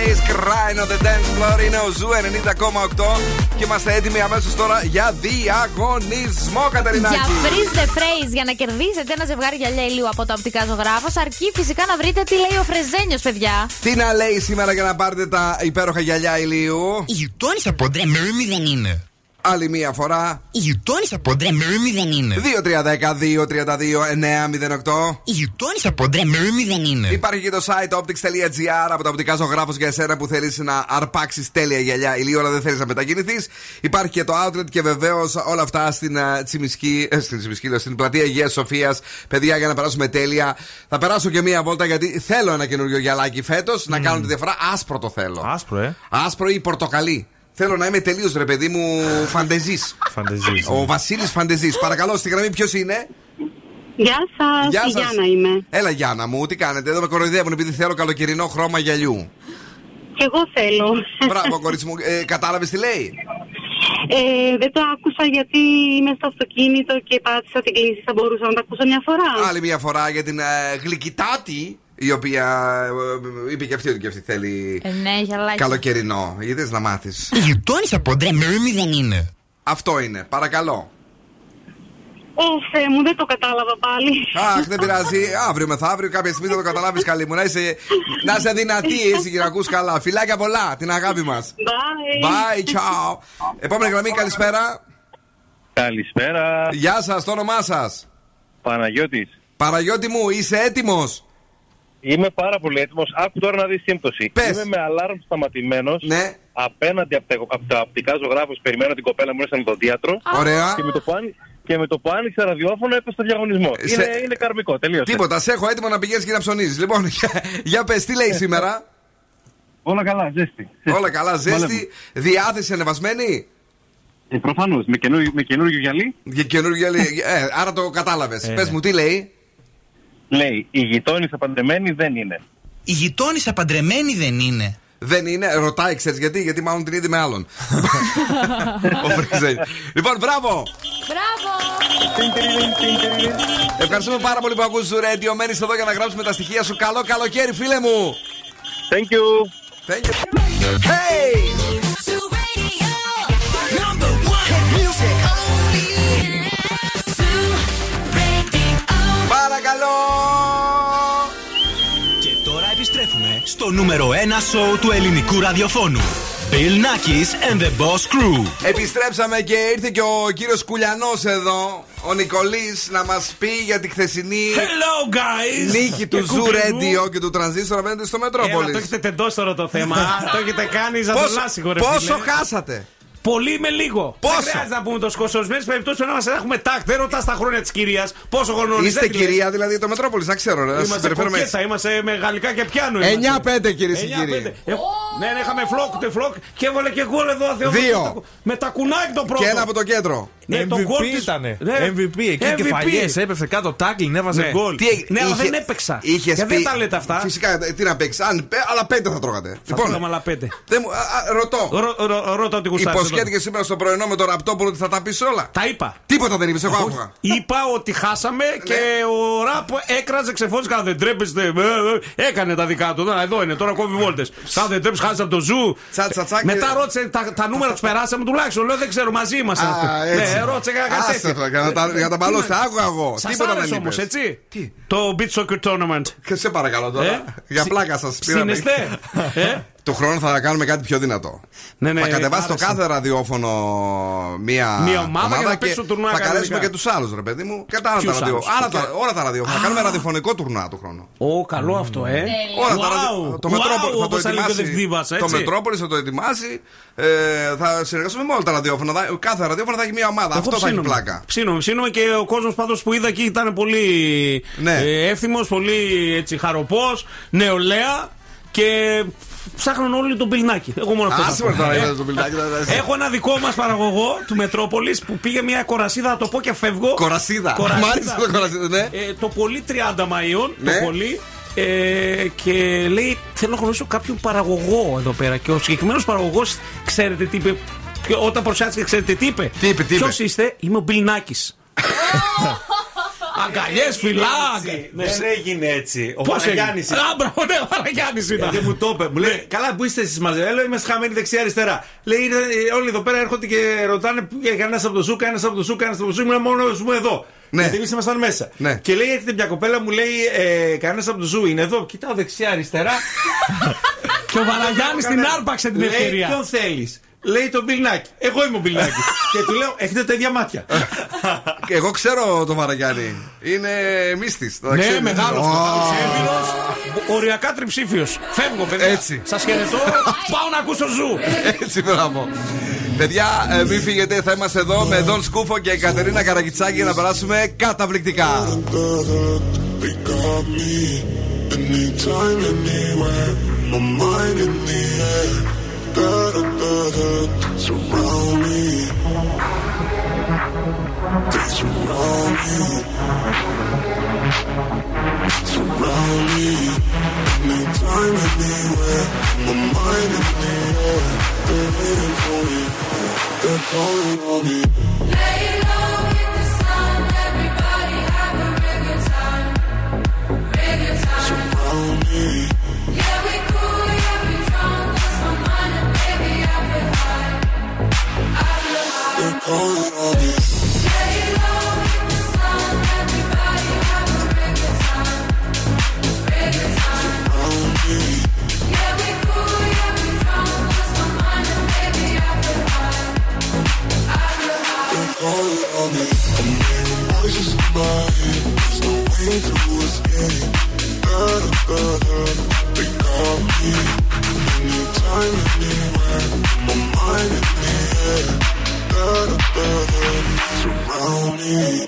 Violet Days, Crying on the Dance Floor. Είναι ο Zoo 90,8 και είμαστε έτοιμοι αμέσως τώρα για διαγωνισμό, Κατερινάκη. Για freeze the phrase για να κερδίσετε ένα ζευγάρι γυαλιά ηλίου από τα οπτικά ζωγράφος, αρκεί φυσικά να βρείτε τι λέει ο Φρεζένιος, παιδιά. Τι να λέει σήμερα για να πάρετε τα υπέροχα γυαλιά ηλίου; Η γειτόνισσα ποντρέ μερούμι δεν είναι. Άλλη μία φορά. Η γειτόνισσα ποντρέ μερούμι δεν είναι. 2-3-10-2-32-9-08. Η γειτόνισσα ποντρέ μερούμι δεν είναι. Υπάρχει και το site optics.gr από τα Οπτικά Ζωγράφου για εσένα που θέλεις να αρπάξεις τέλεια γυαλιά ηλίου, αλλά δεν θέλεις να μετακινηθείς. Υπάρχει και το outlet και βεβαίως όλα αυτά στην uh, Τσιμισκή, ε, στην, Τσιμισκή, λέω, στην πλατεία Αγία Σοφίας. Παιδιά, για να περάσουμε τέλεια. Θα περάσω και μία βόλτα γιατί θέλω ένα καινούριο γυαλάκι φέτος να κάνω τη διαφορά. Άσπρο το θέλω. Άσπρο, ε. Άσπρο ή πορτοκαλί. Θέλω να είμαι τελείως ρε παιδί μου φαντεζής. Φαντεζής, Ο Βασίλης Φαντεζής. Παρακαλώ, στη γραμμή ποιος είναι; Γεια σας, Γεια η σας. Γιάννα είμαι. Έλα Γιάννα μου, τι κάνετε; Εδώ με κοροϊδεύουν επειδή θέλω καλοκαιρινό χρώμα γυαλιού. Και εγώ θέλω. Μπράβο, κορίτσι μου. Ε, Κατάλαβες τι λέει; Ε, δεν το άκουσα γιατί είμαι στο αυτοκίνητο και πάτησα την κλίση. Θα μπορούσα να το ακούσω μια φορά. Άλλη μια φορά για την ε, γλυκιτάτη, η οποία ε, είπε και αυτή ότι και αυτή θέλει Ε, ναι, γυαλάκι. καλοκαιρινό. Είδες να μάθεις. Η γειτόνισσα ποντρέ μερούμι δεν είναι. Αυτό είναι. Παρακαλώ. Ω, Θεέ μου, δεν το κατάλαβα πάλι. Αχ, δεν πειράζει. Αύριο μεθαύριο κάποια στιγμή θα το καταλάβεις καλή μου. Να είσαι, να είσαι δυνατής έτσι και να ακούς καλά. Φιλάκια πολλά, την αγάπη μας. Bye. Bye, ciao. Επόμενη γραμμή, καλησπέρα. Καλησπέρα. Γεια σας, το όνομά σας. Παναγιώτης. Παραγιώτη μου, είσαι έτοιμος; Είμαι πάρα πολύ έτοιμος. Άκου τώρα να δεις σύμπτωση. Είμαι με αλάρμ σταματημένος. Ναι. Απέναντι από τα, από τα οπτικά ζωγράφους, περιμένω την κοπέλα μου μέσα στο δίατρο. Ωραία. Και με το που, άνοι- και με το που άνοιξε ραδιόφωνο έπεσε στο διαγωνισμό. Σε- Είναι, είναι καρμικό, τελείωσε. Τίποτα, σε έχω έτοιμο να πηγαίνεις και να ψωνίζεις. Λοιπόν, για, για πες, τι λέει σήμερα; Όλα καλά, ζέστη. Όλα καλά, ζέστη. Βολεύουμε. Διάθεση ανεβασμένη; Ε, Προφανώς, με καινούριο, με καινούριο γυαλί. Για καινούργια ε, άρα το κατάλαβες. Ε, Πες ναι. μου, τι λέει; Λέει, η γειτόνισσα παντρεμένη δεν είναι. Η γειτόνισσα παντρεμένη δεν είναι. Δεν είναι, ρωτάει, ξέρεις γιατί, γιατί μάλλον την είδε με άλλον. Ο Φρυζέλ. λοιπόν, μπράβο! Μπράβο! Ευχαριστούμε πάρα πολύ που ακούς του Radio. Μένεις εδώ για να γράψουμε τα στοιχεία σου. Καλό καλοκαίρι, φίλε μου! Thank you! Thank you! Hey! Παρακαλώ! Και τώρα επιστρέφουμε στο νούμερο 1 σοου του ελληνικού ραδιοφώνου. Bill Nackis and the Boss Crew. Επιστρέψαμε και ήρθε και ο κύριος Κουλιανός εδώ, ο Νικολής, να μας πει για τη χθεσινή Hello, guys! νίκη του Και Zoo κουμπλιού. Radio και του Τρανζίστορ απέναντι στο Έλα, Μετρόπολη. το έχετε τεντώσει το θέμα. το έχετε κάνει Πόσο- ζαντολάσικο, ρε Πόσο φίλε. χάσατε; Πολύ με λίγο. Πόσο; Δεν χρειάζεται να πούμε το σκο. Σε ορισμένες περιπτώσεις να μας έχουμε τάκ. Δεν ρωτάς τα χρόνια της κυρίας. Πόσο χρόνο Είστε κυρία δηλαδή το Μετρόπολης, να ξέρω. να σας Είμαστε συμπεριφέρομαι έτσι. κοκέτα, είμαστε με γαλλικά και πιάνο. 9-5 κυρίε και 9-5. κύριοι. Ε, Ναι, ναι, είχαμε φλοκ, τε φλοκ και έβαλε και γκολ εδώ. Θεό, Δύο. με τα- Με τα κουνάκι το πρώτο. Και ένα από το κέντρο. Ναι, το MVP γκολ της- ήτανε. Ναι. MVP. Εκεί MVP. κεφαλιές, έπεφτε κάτω τάκλιν, έβαζε Ναι. γκολ. Τι έγινε, Ναι, αλλά είχε- δεν έπαιξα. είχες Και πει- δεν τα λέτε αυτά; Φυσικά, ε, τι να παίξεις. Αν πέ- άλλα πέντε θα τρώγατε. Θα τρώγαμε άλλα πέντε. δεν μου- α, α, ρωτώ. Ρω- ρω- Ρώτα ότι γουστάρεις. Υποσχέθηκε σήμερα στο πρωινό με το ραπτόπουλο ότι θα τα πεις όλα. Τα είπα. Τίποτα δεν είπες, εγώ άκουγα. Είπα ότι χάσαμε και ο Ραπ έκραζε ξεφώνησε. Καλά, δεν τρέπεστε. ε, ε, Έκανε τα δικά του. Να, εδώ είναι, τώρα κόβει βόλτες. Καλά, δεν τρέπεστε, χάσατε από το ζου. τσατσακ. Μετά ρώτησε τα, τα νούμερα τους περάσαμε τουλάχιστον. Λέω δεν ξέρω, μαζί είμαστε. Α, αυτό. έτσι. Ναι, ρώτησε κάτι Άσε τέτοιο. το, για να τα- για να τα μπαλώσετε. Τι να- Άκουγα εγώ. Σας Τίποτα άρεσε δεν όμως, είπες. έτσι; Το Beach Soccer Tournament. Και σε παρακαλώ τώρα. Ε; Για Συ- πλάκα σας πήραμε. Συνεστέ. Ε; Του χρόνου θα κάνουμε κάτι πιο δυνατό. Ναι, ναι, θα κατεβάσει το άρεσε. κάθε ραδιόφωνο μία, Μία ομάδα για να παίξουν τουρνουά θα καλέσουμε κανονικά. και τους άλλους, ρε παιδί μου. Και τα άλλα τα Ποιους ραδιό- άλλους; άλλα τα- Και- Όλα τα ραδιόφωνα. Θα κάνουμε ραδιοφωνικό τουρνουά του χρόνου. Ω, καλό αυτό, ε. Όλα τα Wow. ραδιο- Το Wow, Μετρόπολη θα το όπως θα λέει και ο ετοιμάσει. Δευδύβας, Το έτσι. Μετρόπολης θα το ετοιμάσει. Ε, θα συνεργαστούμε με όλα τα ραδιόφωνα. Θα- Κάθε ραδιόφωνο θα έχει μία ομάδα. Εγώ Αυτό θα έχει ψήνομαι. πλάκα. Ψήνομαι, ψήνομαι και ο κόσμος πάντως που είδα εκεί ήταν πολύ Ναι. ε, εύθυμος, πολύ έτσι χαροπός, νεολαία και ψάχναν όλοι τον πιλνάκι. Εγώ μόνο αυτό. θα Άσε πω. με τώρα, Ε, είδατε το πιλνάκι, θα- θα- Έχω ένα δικό μας παραγωγό του Μετρόπολης που πήγε μια κορασίδα, θα το πω και φεύγω. Κορασίδα. Κορασίδα. Μ' άρεσε το κορασίδα, ναι. Ε, το πολύ 30 Μαΐων, Ναι. το πολύ. Ε, και λέει: Θέλω να γνωρίσω κάποιον παραγωγό εδώ πέρα. Και ο συγκεκριμένος παραγωγός, ξέρετε τι είπε. Και όταν παρουσιάστηκε, ξέρετε τι είπε. Τι είπε, τι είπε. Ποιος είστε, είμαι ο Μπιλνάκης. Αγκαλιές, φυλά. Ναι. Δεν έγινε έτσι. Ο Πώς Βαραγιάννη. έγινε; Α, μπράβο, ναι, ο Βαραγιάννης ήταν. Και μου το είπε. Μου λέει, Καλά, πού είστε εσείς μαζί; Λέω, Είμαστε χαμένοι δεξιά-αριστερά. Λέει, «Ήρθε- ε, Όλοι εδώ πέρα έρχονται και ρωτάνε κανένας από το σούκα, ένας από το σούκα, ένας από το σούκα. Ήμουν μόνο μου εδώ. Ναι. Γιατί εμείς ήμασταν μέσα. Ναι. Και λέει, έρχεται μια κοπέλα, μου λέει, ε, Κανένας από το ζου είναι εδώ. Κοιτάω δεξιά-αριστερά. Και ο Βαραγιάννης την άρπαξε την Λέει, ευκαιρία. Ποιον θέλεις; Λέει τον Μπιλνάκη. Εγώ είμαι ο Μπιλνάκη. και του λέω, Έχετε τα ίδια μάτια. Και Εγώ ξέρω τον Βαραγιάννη. Είναι μίστη. Ναι, μεγάλος. Οριακά τριψήφιος. Φεύγω, παιδιά. Έτσι. Σας χαιρετώ. Πάω να ακούσω ζου. Έτσι, μπράβο. Παιδιά, ε, μην φύγετε, θα είμαστε εδώ με Δον Σκούφο και Κατερίνα Καρακιτσάκη για να περάσουμε καταπληκτικά. They got me anytime, anywhere. My mind in the air. Da. Surround me. They surround me. Surround me. Anywhere. My mind waiting for me. They're calling on me. Lay low, Anytime, anywhere. My mind in the air. Surround me.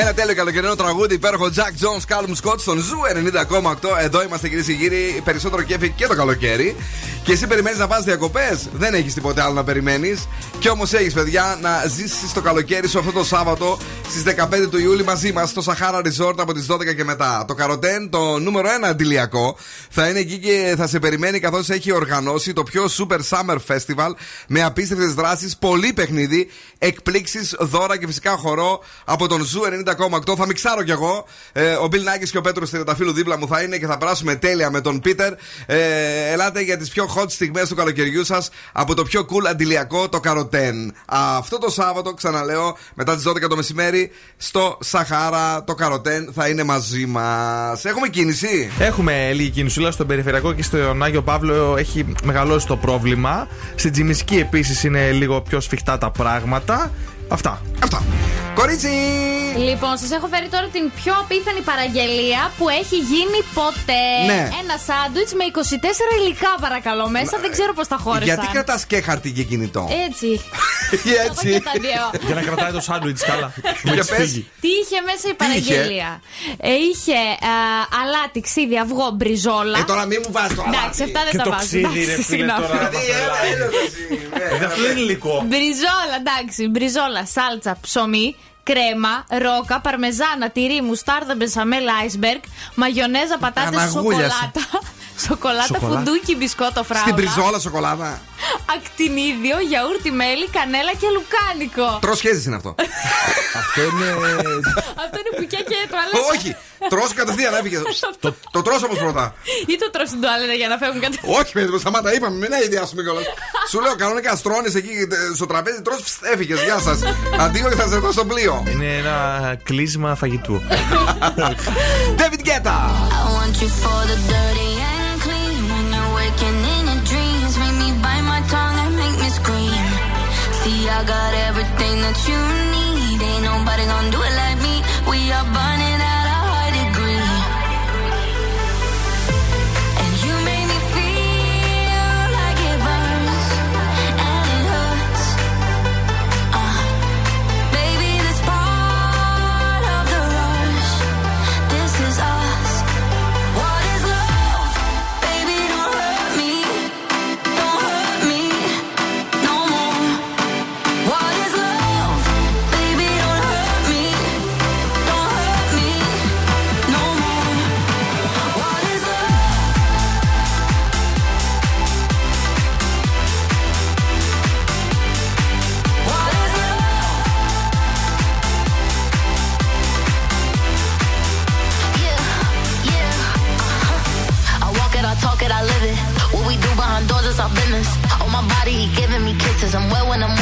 Ένα τέλειο καλοκαιρινό τραγούδι υπέροχο Jax Jones, Calum Scott στον Zoo 90,8. Εδώ είμαστε κυρίες και κύριοι. Περισσότερο κέφι και το καλοκαίρι. Και εσύ περιμένεις να πας διακοπές; Δεν έχεις τίποτε άλλο να περιμένεις. Και όμως έχεις, παιδιά, να ζήσεις το καλοκαίρι σου αυτό το Σάββατο στις 15 του Ιούλη μαζί μας στο Sahara Resort από τις 12 και μετά. Το Carroten, το νούμερο 1 αντιλιακό, θα είναι εκεί και θα σε περιμένει καθώς έχει οργανώσει το πιο Super Summer Festival με απίστευτες δράσεις, πολύ παιχνίδι, εκπλήξεις, δώρα και φυσικά χορό από τον Zoo 90,8. Θα μιξάρω κι εγώ. Ε, ο Μπιλ Νάκη και ο Πέτρος Τριανταφύλου δίπλα μου θα είναι και θα περάσουμε τέλεια με τον Πίτερ. Ε, ελάτε για τις πιο hot στιγμές του καλοκαιριού σας από το πιο cool αντιλιακό, το Carroten. Αυτό το Σάββατο, ξαναλέω, μετά τις 12 το μεσημέρι, στο Sahara, το Carroten θα είναι μαζί μας. Έχουμε κίνηση; Έχουμε λίγη κινησούλα στον περιφερειακό και στον Άγιο Παύλο έχει μεγαλώσει το πρόβλημα. Στην Τζιμισκή επίσης είναι λίγο πιο σφιχτά τα πράγματα. Αυτά. Αυτά. Κορίτσι! Λοιπόν, σας έχω φέρει τώρα την πιο απίθανη παραγγελία που έχει γίνει ποτέ. Ναι. Ένα σάντουιτς με 24 υλικά, παρακαλώ, μέσα. Δεν ξέρω πώς τα χώρισαν. Γιατί κρατάς και χαρτί και κινητό; Έτσι. Έτσι. Και τα δύο. Για να κρατάει το σάντουιτς καλά. Μην Για της πες. φύγει. Τι είχε μέσα η Τι είχε; παραγγελία; Ε, είχε α, αλάτι, ξύδι, αυγό, μπριζόλα. Ε, τώρα μην μου βάζεις το Εντάξει, αυτά δεν Και τα το βάζω. ξύδι, ρε Εντάξει, φίλε, συγγνώμη. τώρα. Δηλαδή, έλα, έλα, εσύ. Ε, Αυτό δεν είναι υλικό. Μπριζόλα, εντάξει. Μπριζόλα, σάλτσα, ψωμί, κρέμα, ρόκα, παρμεζάνα, τυρί, μουστάρδα, μπεσαμέλ, iceberg, μαγιονέζα, πατάτες, Αναγούλιασε. σοκολάτα. Σοκολάτα, Σοκολάτα. φουντούκι, μπισκότο, φράουλα. Στην πριζόλα σοκολάτα. Ακτινίδιο, γιαούρτι, μέλι, κανέλα και λουκάνικο. Τροσχέζι είναι αυτό. Αυτό είναι. Αυτό είναι πουκιά και τουαλέτα. Όχι! Τρως κατευθείαν έφυγε. Το, το τρως όμως πρώτα. Ή το τρως στην τουαλέτα για να φεύγουν κάτι. Όχι, παιδί μου, σταμάτα, είπαμε, μην αειδιάσουμε κιόλας. Σου λέω κανονικά στρώνεις εκεί ε, στο τραπέζι, τρως έφυγες. Γεια σας. Αντίο και θα σε δω στο πλοίο. Είναι ένα κλείσμα φαγητού. David Guetta. I want you for the dirty and clean. When in your dreams, make me bite my tongue and make me scream. See, I got everything that you need. Ain't nobody gonna do it like me. We are burning our business. On my body, he giving me kisses. I'm wet when I'm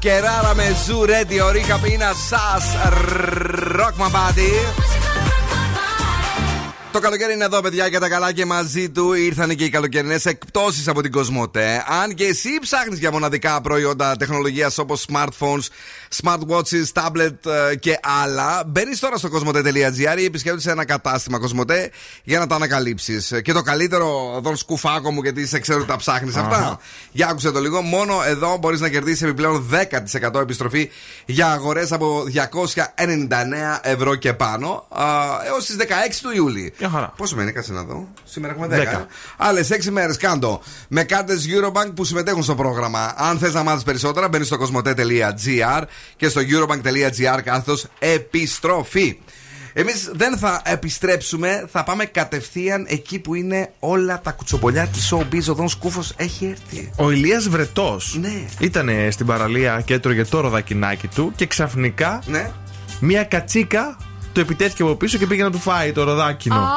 Καλοκαιράρα με ζου ρέντι, ορίκα πίνα σας. Ροκ μαμπάτι. Το καλοκαίρι είναι εδώ, παιδιά, και τα καλά και μαζί του ήρθαν και οι καλοκαιρινές εκπτώσεις από την Κοσμοτέ. Αν και εσύ ψάχνεις για μοναδικά προϊόντα τεχνολογίας όπως smartphones, smartwatches, tablet ε, και άλλα, μπαίνεις τώρα στο κοσμοτέ.gr ή επισκέπτεσαι ένα κατάστημα Κοσμοτέ για να τα ανακαλύψεις. Και το καλύτερο, εδώ σκουφάκο μου, γιατί σε ξέρω ότι τα ψάχνεις αυτά. Αχα. Για άκουσε το λίγο. Μόνο εδώ μπορείς να κερδίσεις επιπλέον 10% επιστροφή για αγορές από 299 ευρώ και πάνω έως τις 16 του Ιούλη. Μια χαρά. Πόσο μένει, κάτσε να δω. Σήμερα έχουμε 10. 10. Άλλες 6 μέρες κάντο. Με κάρτες Eurobank που συμμετέχουν στο πρόγραμμα. Αν θες να μάθεις περισσότερα, μπαίνεις στο κοσμοτέ.gr και στο eurobank.gr κάθετο επιστροφή. Εμείς δεν θα επιστρέψουμε, θα πάμε κατευθείαν εκεί που είναι όλα τα κουτσομπολιά της showbiz. Ο Δον Σκούφο έχει έρθει. Ο Ηλίας Βρετός Ναι. ήταν στην παραλία και έτρωγε το ροδακινάκι του και ξαφνικά Ναι. μία κατσίκα το επιτέθηκε από πίσω και πήγε να του φάει το ροδάκινο.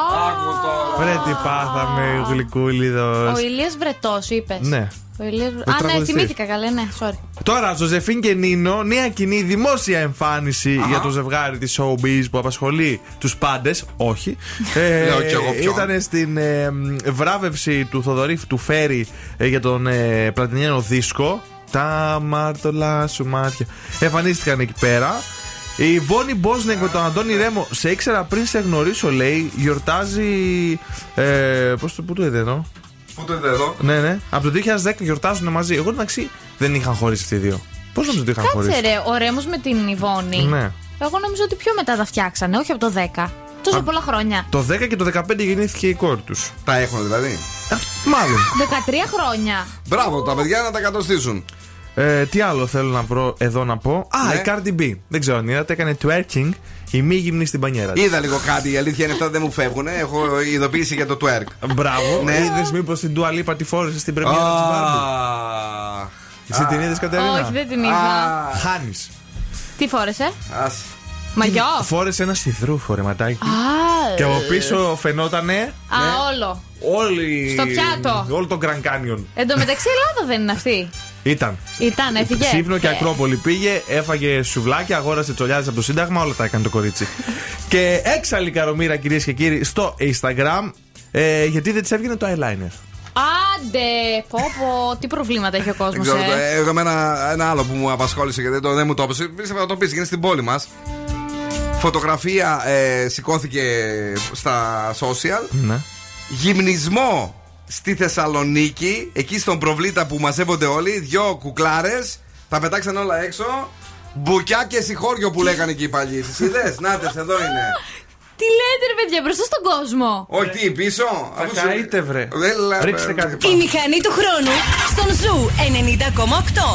Βρε τι πάθαμε, γλυκούλιδος. Ο Ηλίας Βρετός, είπες. Ναι. Ο Ηλίας... Α, ναι, τραγουδιστής. θυμήθηκα καλά, ναι, sorry. Τώρα, Ζωζεφίν και Νίνο, νέα κοινή δημόσια εμφάνιση για το ζευγάρι της Showbiz που απασχολεί τους πάντες. Όχι. Λέω κι εγώ ποιον. Ήταν στην ε, μ, βράβευση του Θοδωρή του Φέρι ε, για τον ε, πλατινιάνο δίσκο. Τα μάρτωλα σου μάτια. Εμφανίστηκαν εκεί πέρα. Η Βόνι Μπόσνεκ με τον Αντώνη Ρέμο, σε ήξερα πριν σε γνωρίσω, λέει, γιορτάζει. Ε, Πώς το, πού το είδε εδώ; Πού το είδε εδώ; Ναι, ναι. Από το 2010 γιορτάζουν μαζί. Εγώ εντάξει δεν είχαν χωρίσει αυτοί οι δύο. Πώς νομίζω ότι είχαν Κάτσε χωρίσει; ρε, ο Ρέμος με την Ιβόνη. Ναι. Εγώ νομίζω ότι πιο μετά τα φτιάξανε, όχι από το 10. Τόσο πολλά χρόνια. Το 10 και το 15 γεννήθηκε η κόρη τους. Τα έχουν δηλαδή. Μάλλον. 13 χρόνια. Μπράβο, τα παιδιά να τα κατοστήσουν. Ε, τι άλλο θέλω να βρω εδώ να πω; Α, Ναι. η Cardi B. Δεν ξέρω αν είδατε, έκανε twerking η μη γυμνή στην πανιέρα της. Είδα λίγο κάτι, η αλήθεια είναι αυτά δεν μου φεύγουν. Έχω ειδοποίηση για το twerk. Μπράβο. Ναι. Είδες μήπως την Dua Lipa τη φόρησε στην πρεμιέρα της Barbie; Εσύ την είδες, Κατερίνα; Όχι, δεν την είδα. Χάνεις. Τι φόρεσε, Ας. Μαγιό. Φόρεσε ένα σιδρού φορεματάκι. Α, Και από πίσω φαινότανε Α, όλο. όλοι. Στο πιάτο. Όλο το Grand Canyon. Εν τω μεταξύ, Ελλάδα δεν είναι αυτή. Ήταν. Ήταν, έφυγε. Σύμφωνο και Ε, Ακρόπολη πήγε, έφαγε σουβλάκια, αγόρασε τσολιάδες από το Σύνταγμα, όλα τα έκανε το κορίτσι. και έξαλλη καρομήρα κυρίες και κύριοι στο Instagram, ε, γιατί δεν της έβγαινε το eyeliner. Άντε! Πω, πω, τι προβλήματα έχει ο Δεν κόσμος, ξέρω, ε. ε, εγώ εμένα ένα άλλο που μου απασχόλησε γιατί το, δεν μου το έπεσε. Πίστευα να το πεις, είναι στην πόλη μας. Φωτογραφία ε, σηκώθηκε στα social. Ναι. Γυμνισμό στη Θεσσαλονίκη, εκεί στον προβλήτα που μαζεύονται όλοι. Δυο κουκλάρες, τα πετάξαν όλα έξω. Μπουκιά και συγχώριο που λέγανε εκεί οι παλιοί. Εσύ είδες, νάτες, εδώ είναι. Τι λέτε, ρε παιδιά, μπροστά στον κόσμο. Όχι, τι, πίσω; αφού σου- καείτε, βρε. Δεν λα- Ρίξτε κάτι Η μηχανή του χρόνου στον Zoo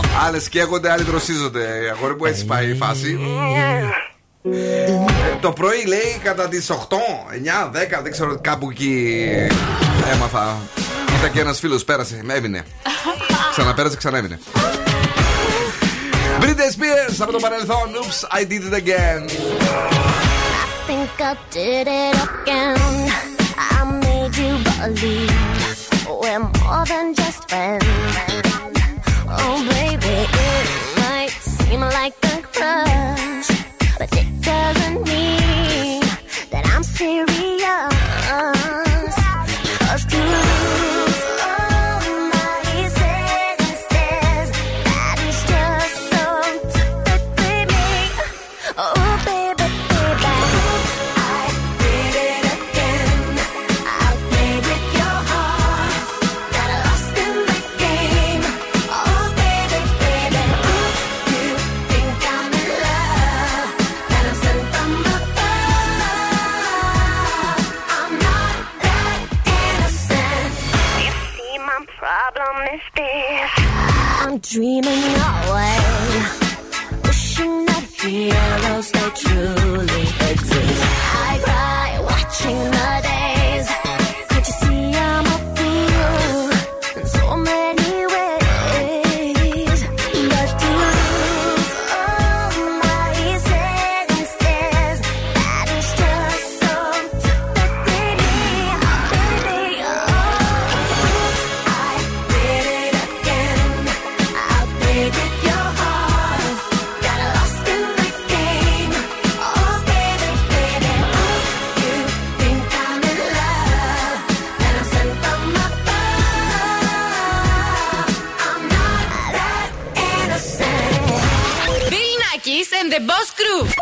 90,8. Άλλες καίγονται, άλλοι δροσίζονται. Αγόρι που έτσι πάει η φάση. Ε, το πρωί λέει κατά τι 8, 9, 10, δεν ξέρω κάπου εκεί έμαθα. Ήταν και ένα φίλο πέρασε, με έβηνε. Ξαναπέρασε, ξανά έβηνε. Britney Spears από το παρελθόν. Oops, I did it again. think I did it again. I made you believe we're more than just friends. Oh, baby, it might seem like a crush, but it doesn't mean dreaming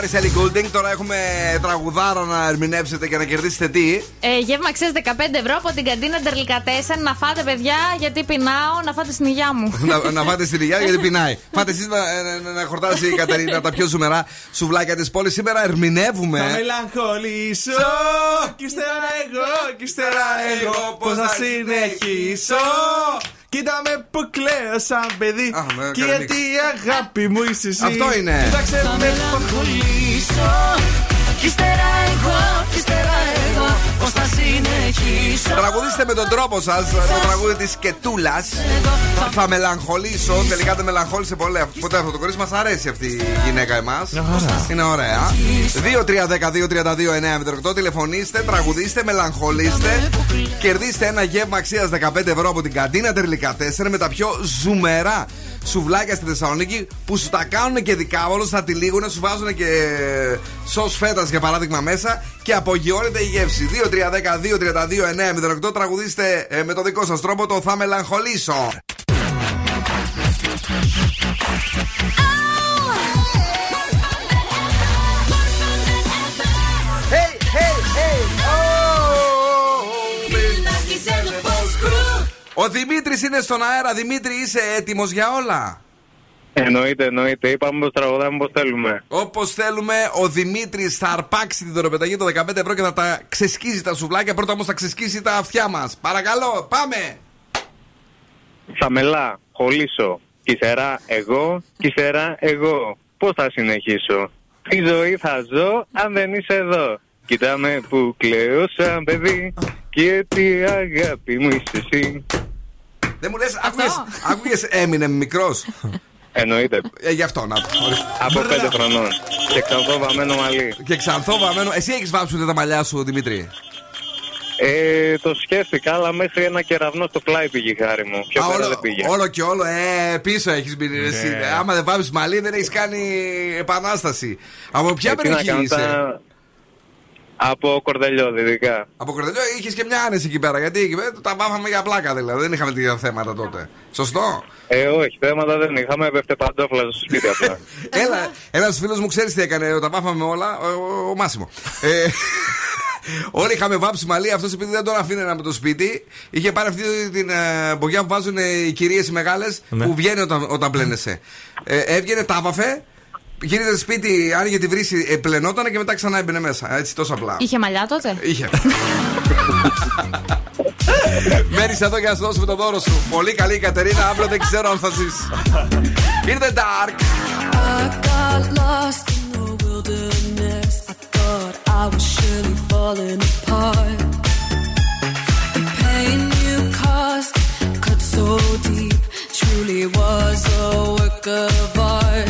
Miracle. Calvin Harris, Ellie Goulding. Τώρα έχουμε τραγουδάρα να ερμηνεύσετε και να κερδίσετε τι. Ε, γεύμα αξία 15 ευρώ από την καντίνα Ντερλικατέσεν. Να φάτε, παιδιά, γιατί πεινάω, να φάτε στην υγειά μου. να, να φάτε στην υγεία γιατί πεινάει. Φάτε εσείς να, να, να χορτάσει η Κατερίνα τα πιο ζουμερά σουβλάκια της πόλης. Σήμερα ερμηνεύουμε. Θα μελαγχολήσω κι ύστερα εγώ, κι ύστερα εγώ Πώς θα συνεχίσω Κοίτα με που κλαίω σαν παιδί. Με Και έκανε γιατί η αγάπη μου είσαι εσύ. Αυτό είναι. Κοίταξε Θα με μελαγχολήσω Κι ύστερα εγώ, Τραγουδίστε με τον τρόπο σας το τραγούδι της Κετούλας. Θα μελαγχολήσω. Τελικά δεν μελαγχόλησε πολύ. Ποτέ αυτό το κορίτσι μας αρέσει αυτή η γυναίκα εμάς. Είναι ωραία. 2-3-10-2-32-9-8 Τηλεφωνήστε, τραγουδίστε, μελαγχολήστε. Κερδίστε ένα γεύμα αξίας 15 ευρώ από την καντίνα Τερλικά 4 με τα πιο ζουμερά σουβλάκια στη Θεσσαλονίκη που σου τα κάνουν και δικάβολο, θα τη λήγουν, σου βάζουν και σο φέτας για παράδειγμα μέσα και απογειώνεται η γεύση. 2-3-10-2-32-9-08 Τραγουδίστε ε, με το δικό σας τρόπο το θα μελαγχολήσω. Hey, Ο Δημήτρης είναι στον αέρα. Δημήτρη, είσαι έτοιμος για όλα; Εννοείται, εννοείται. Είπαμε πως τραγουδάμε πώ θέλουμε. Όπως θέλουμε, ο Δημήτρης θα αρπάξει την δωροπεταγή των 15 ευρώ και θα τα ξεσκίσει τα σουβλάκια. Πρώτα όμως θα ξεσκίσει τα αυτιά μας. Παρακαλώ, πάμε! Θα μελά, χωλήσω. Κι ύστερα εγώ, κι ύστερα εγώ. Πώς θα συνεχίσω; Τι ζωή θα ζω αν δεν είσαι εδώ. Κοιτάμε που κλαίω σαν παιδί. Και τι αγάπη μου είσαι εσύ. Δεν μου λες, άκουγες έμεινε μικρός; Εννοείται. Ε, γι' αυτό να το. Από πέντε χρονών. Και ξανθό βαμμένο μαλλί. Και ξανθό βαμμένο. Εσύ έχεις βάψει ούτε τα μαλλιά σου, Δημήτρη; Ε, το σκέφτηκα, αλλά μέχρι ένα κεραυνό στο πλάι πήγε η χάρη μου. Πιο Α, πέρα όλο, δεν πήγε. όλο και όλο, ε, πίσω έχεις μπει. εσύ. Ναι. Ε, Άμα δεν βάψεις μαλλί, δεν έχεις κάνει επανάσταση. Από ποια Ε, τι να περιοχή κάνω, είσαι; τα- Από κορδελιό, δυτικά. Από Κορδελιό είχες και μια άνεση εκεί πέρα. Γιατί εκεί πέρα τα βάφαμε για πλάκα δηλαδή. Δεν είχαμε τέτοια θέματα τότε. Σωστό; Ε, όχι, θέματα δεν είχαμε. Έπεφτε παντόφλα στο σπίτι απλά. Έλα, ένα φίλο μου ξέρεις τι έκανε. Τα βάφαμε όλα. Ο, ο, ο Μάσιμο. Ε, Όλοι είχαμε βάψει μαλλί. Αυτός επειδή δεν τον αφήνει από το σπίτι, είχε πάρει αυτή την ε, μπογιά που βάζουν ε, οι κυρίες οι μεγάλες Ναι. που βγαίνει όταν, όταν πλένεσαι. Ε, έβγαινε, τα βάφε, γύριζε σπίτι, άνοιγε τη βρύση, ε, πλενόταν και μετά ξανά έμπαινε μέσα. Έτσι τόσο απλά. Είχε μαλλιά τότε; Είχε. Μένεις εδώ για να σου δώσουμε το δώρο σου. Πολύ καλή η Κατερίνα, αύριο δεν ξέρω αν θα ζήσει. In the dark. I got lost in the wilderness. I thought I was surely falling apart. The pain you caused cut so deep, truly was a work of art.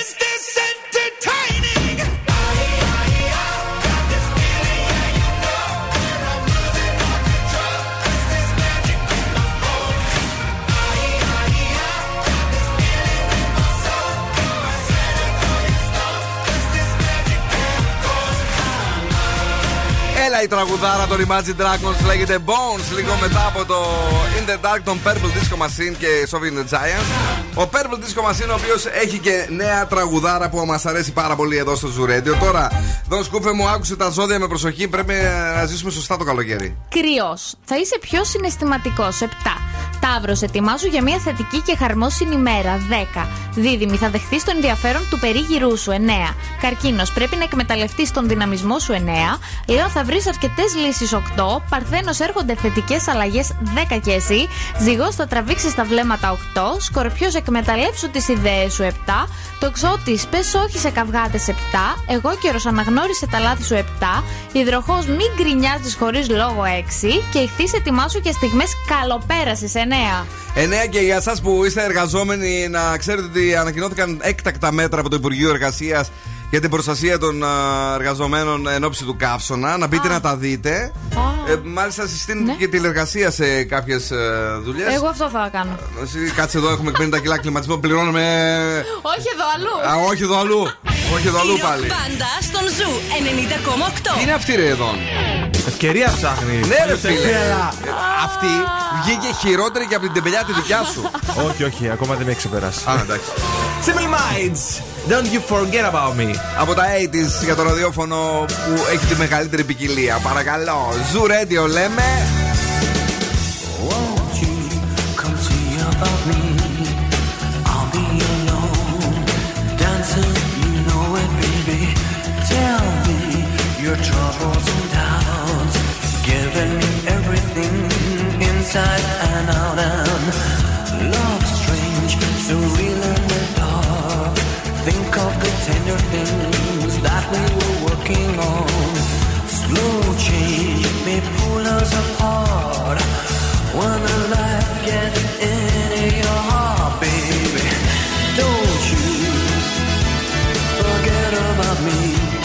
Έλα η τραγουδάρα των Imagine Dragons λέγεται Bones λίγο μετά από το In the Dark των Purple Disco Machine και Soviet the Giants. Ο Purple Disco Machine ο οποίος έχει και νέα τραγουδάρα που μας αρέσει πάρα πολύ εδώ στο Ζουρέντιο. Τώρα, Δον Σκούφε μου άκουσε τα ζώδια με προσοχή. Πρέπει να ζήσουμε σωστά το καλοκαίρι. Κρυό. Θα είσαι πιο συναισθηματικός. 7. Ταύρο. Ετοιμάζω για μια θετική και χαρμόσυνη μέρα. 10. Δίδυμη. Θα δεχθείς το ενδιαφέρον του περίγυρού σου. 9. Καρκίνος. Πρέπει να εκμεταλλευτείς τον δυναμισμό σου. 9. Λέω θα βρεις αρκετές λύσεις. 8. Παρθένος. Έρχονται θετικές αλλαγές. 10 και εσύ. Ζυγός. Θα τραβήξεις τα βλέμματα. 8. Σκορπιός. Εκμεταλλεύσου τις ιδέες σου. 7. Τοξότης. Πες όχι σε καυγάδε. 7. Εγώ καιρο. Αναγνώρισε τα λάθη σου. 7. Υδροχός. Μην γκρινιάζεις χωρίς λόγο. 6. Και ηχθείς ετοιμάσου για στιγμές καλοπέρασης. 9. 9 και για εσάς που είστε εργαζόμενοι, να ξέρετε ότι ανακοινώθηκαν έκτακτα μέτρα από το Υπουργείο Εργασίας για την προστασία των α, εργαζομένων εν όψει του καύσωνα. Να μπείτε να τα δείτε. Ε, μάλιστα, συστήνουν και τηλεργασία σε κάποιες δουλειές. Εγώ αυτό θα κάνω. Κάτσε εδώ, έχουμε 50 κιλά κλιματισμό, πληρώνουμε. Όχι εδώ αλλού. Α, όχι εδώ αλλού. όχι εδώ αλλού Η ροκ πάλι. Μπάντα στον Zoo 90,8. Τι είναι αυτή ρε εδώ. Ευκαιρία ψάχνει. Ναι, ρε φίλε. Έλα. Αυτή βγήκε χειρότερη και από την τεμπελιά τη δικιά σου. όχι, όχι, ακόμα δεν με έχει ξεπεράσει. Α, εντάξει. Simple Minds, don't you forget about me. Από τα 80s για το ραδιόφωνο που έχει τη μεγαλύτερη ποικιλία. Παρακαλώ. Ζου Radio λέμε. Won't you come see about me? I'll be alone, dancing, you know it, baby. Tell me your troubles and doubts, giving me everything inside and out. And love strange, so real tender things that we were working on. Slow change may pull us apart. When the light gets into your heart, baby, don't you forget about me.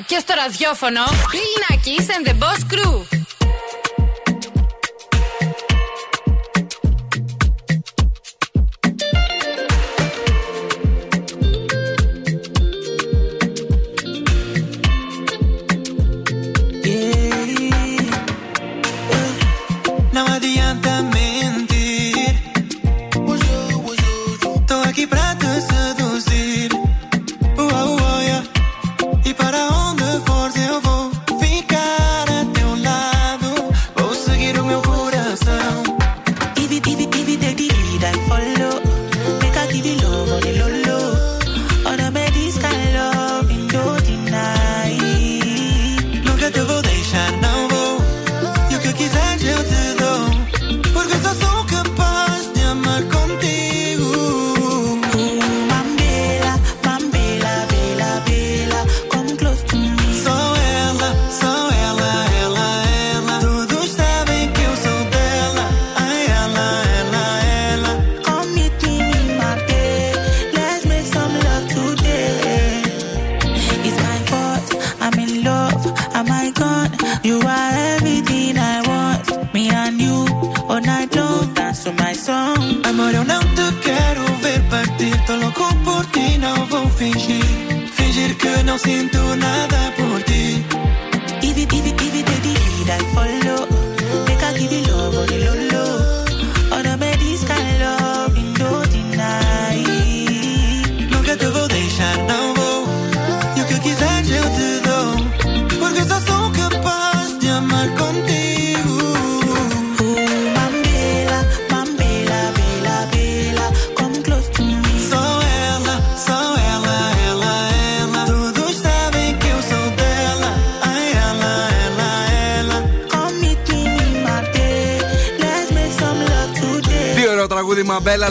Και στο ραδιόφωνο Bill Nackis and the Boss Crew.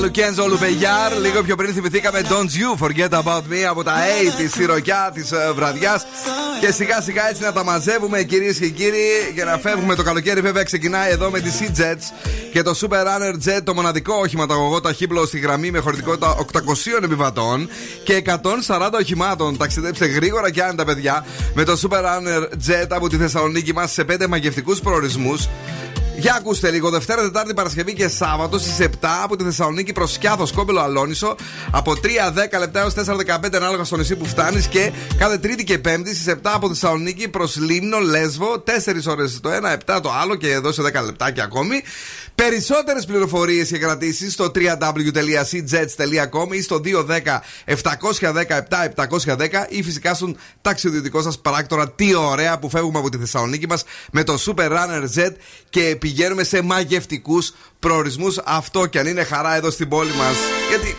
Μαμπέλα Λουκένζο Λουπεγιάρ. Λίγο πιο πριν θυμηθήκαμε Don't You Forget About Me από τα A τη στη ροκιά τη βραδιάς. Και σιγά σιγά έτσι να τα μαζεύουμε κυρίες και κύριοι και να φεύγουμε το καλοκαίρι. Βέβαια ξεκινάει εδώ με τη Sea Jets και το Super Runner Jet, το μοναδικό οχηματαγωγό ταχύπλο στη γραμμή με χωρητικότητα 800 επιβατών και 140 οχημάτων. Ταξιδέψτε γρήγορα και άνετα, παιδιά, με το Super Runner Jet από τη Θεσσαλονίκη μας σε 5 μαγευτικούς προορισμούς. Για ακούστε λίγο, Δευτέρα, Τετάρτη, Παρασκευή και Σάββατο στις 7 από τη Θεσσαλονίκη προς Σκιάθο Κόμπελο Αλόνισο από 3-10 λεπτά έως 4-15 ανάλογα στο νησί που φτάνεις και κάθε Τρίτη και Πέμπτη στις 7 από Θεσσαλονίκη προς Λίμνο, Λέσβο, 4 ώρες το ένα, 7 το άλλο και εδώ σε 10 λεπτάκια ακόμη. Περισσότερες πληροφορίες και κρατήσεις στο www.cjets.com ή στο 210-710-710 ή φυσικά στον ταξιδιωτικό σας πράκτορα. Τι ωραία που φεύγουμε από τη Θεσσαλονίκη μας με το Super Runner Jet και πηγαίνουμε σε μαγευτικούς προορισμούς. Αυτό κι αν είναι χαρά εδώ στην πόλη μας. Γιατί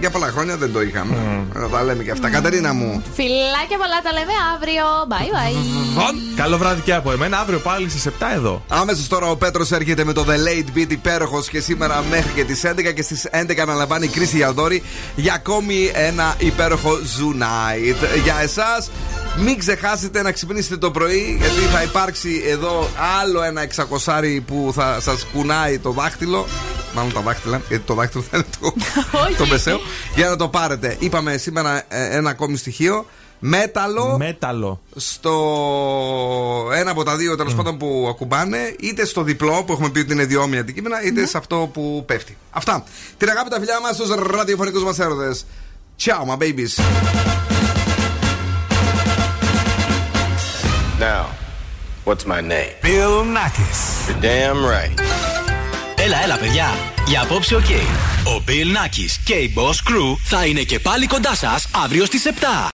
για πολλά χρόνια δεν το είχαμε. Να τα λέμε και αυτά. Κατερίνα μου. Φιλάκια πολλά, τα λέμε αύριο. Bye bye. Καλό βράδυ και από εμένα. Αύριο πάλι στις 7 εδώ. Αμέσως τώρα ο Πέτρος έρχεται με το The Late Beat υπέροχος και σήμερα μέχρι και τις 11 και στις 11 αναλαμβάνει η Κρίση Γιαδόρη για ακόμη ένα υπέροχο Zoo Night. Για εσάς, μην ξεχάσετε να ξυπνήσετε το πρωί γιατί θα υπάρξει εδώ άλλο ένα εξακοσάρι που θα σας κουνάει το δάχτυλο. Μάλλον τα δάχτυλα, γιατί το δάχτυλο θα είναι το, το μεσαίο. Για να το πάρετε. Είπαμε σήμερα ε, ένα ακόμη στοιχείο. μέταλλο Μέταλλο. στο ένα από τα δύο τέλος πάντων που ακουμπάνε, είτε στο διπλό που έχουμε πει ότι είναι διόμοια αντικείμενα, είτε σε αυτό που πέφτει. Αυτά. Την αγάπη τα φιλιά μας στους ραδιοφωνικούς μας έρωτες. Ciao, my babies. Now, what's my name? Bill Nakis. You're damn right. Έλα, έλα, παιδιά. Για απόψε, οκ. Ο Bill Nakis και η Boss Crew θα είναι και πάλι κοντά σας αύριο στις 7.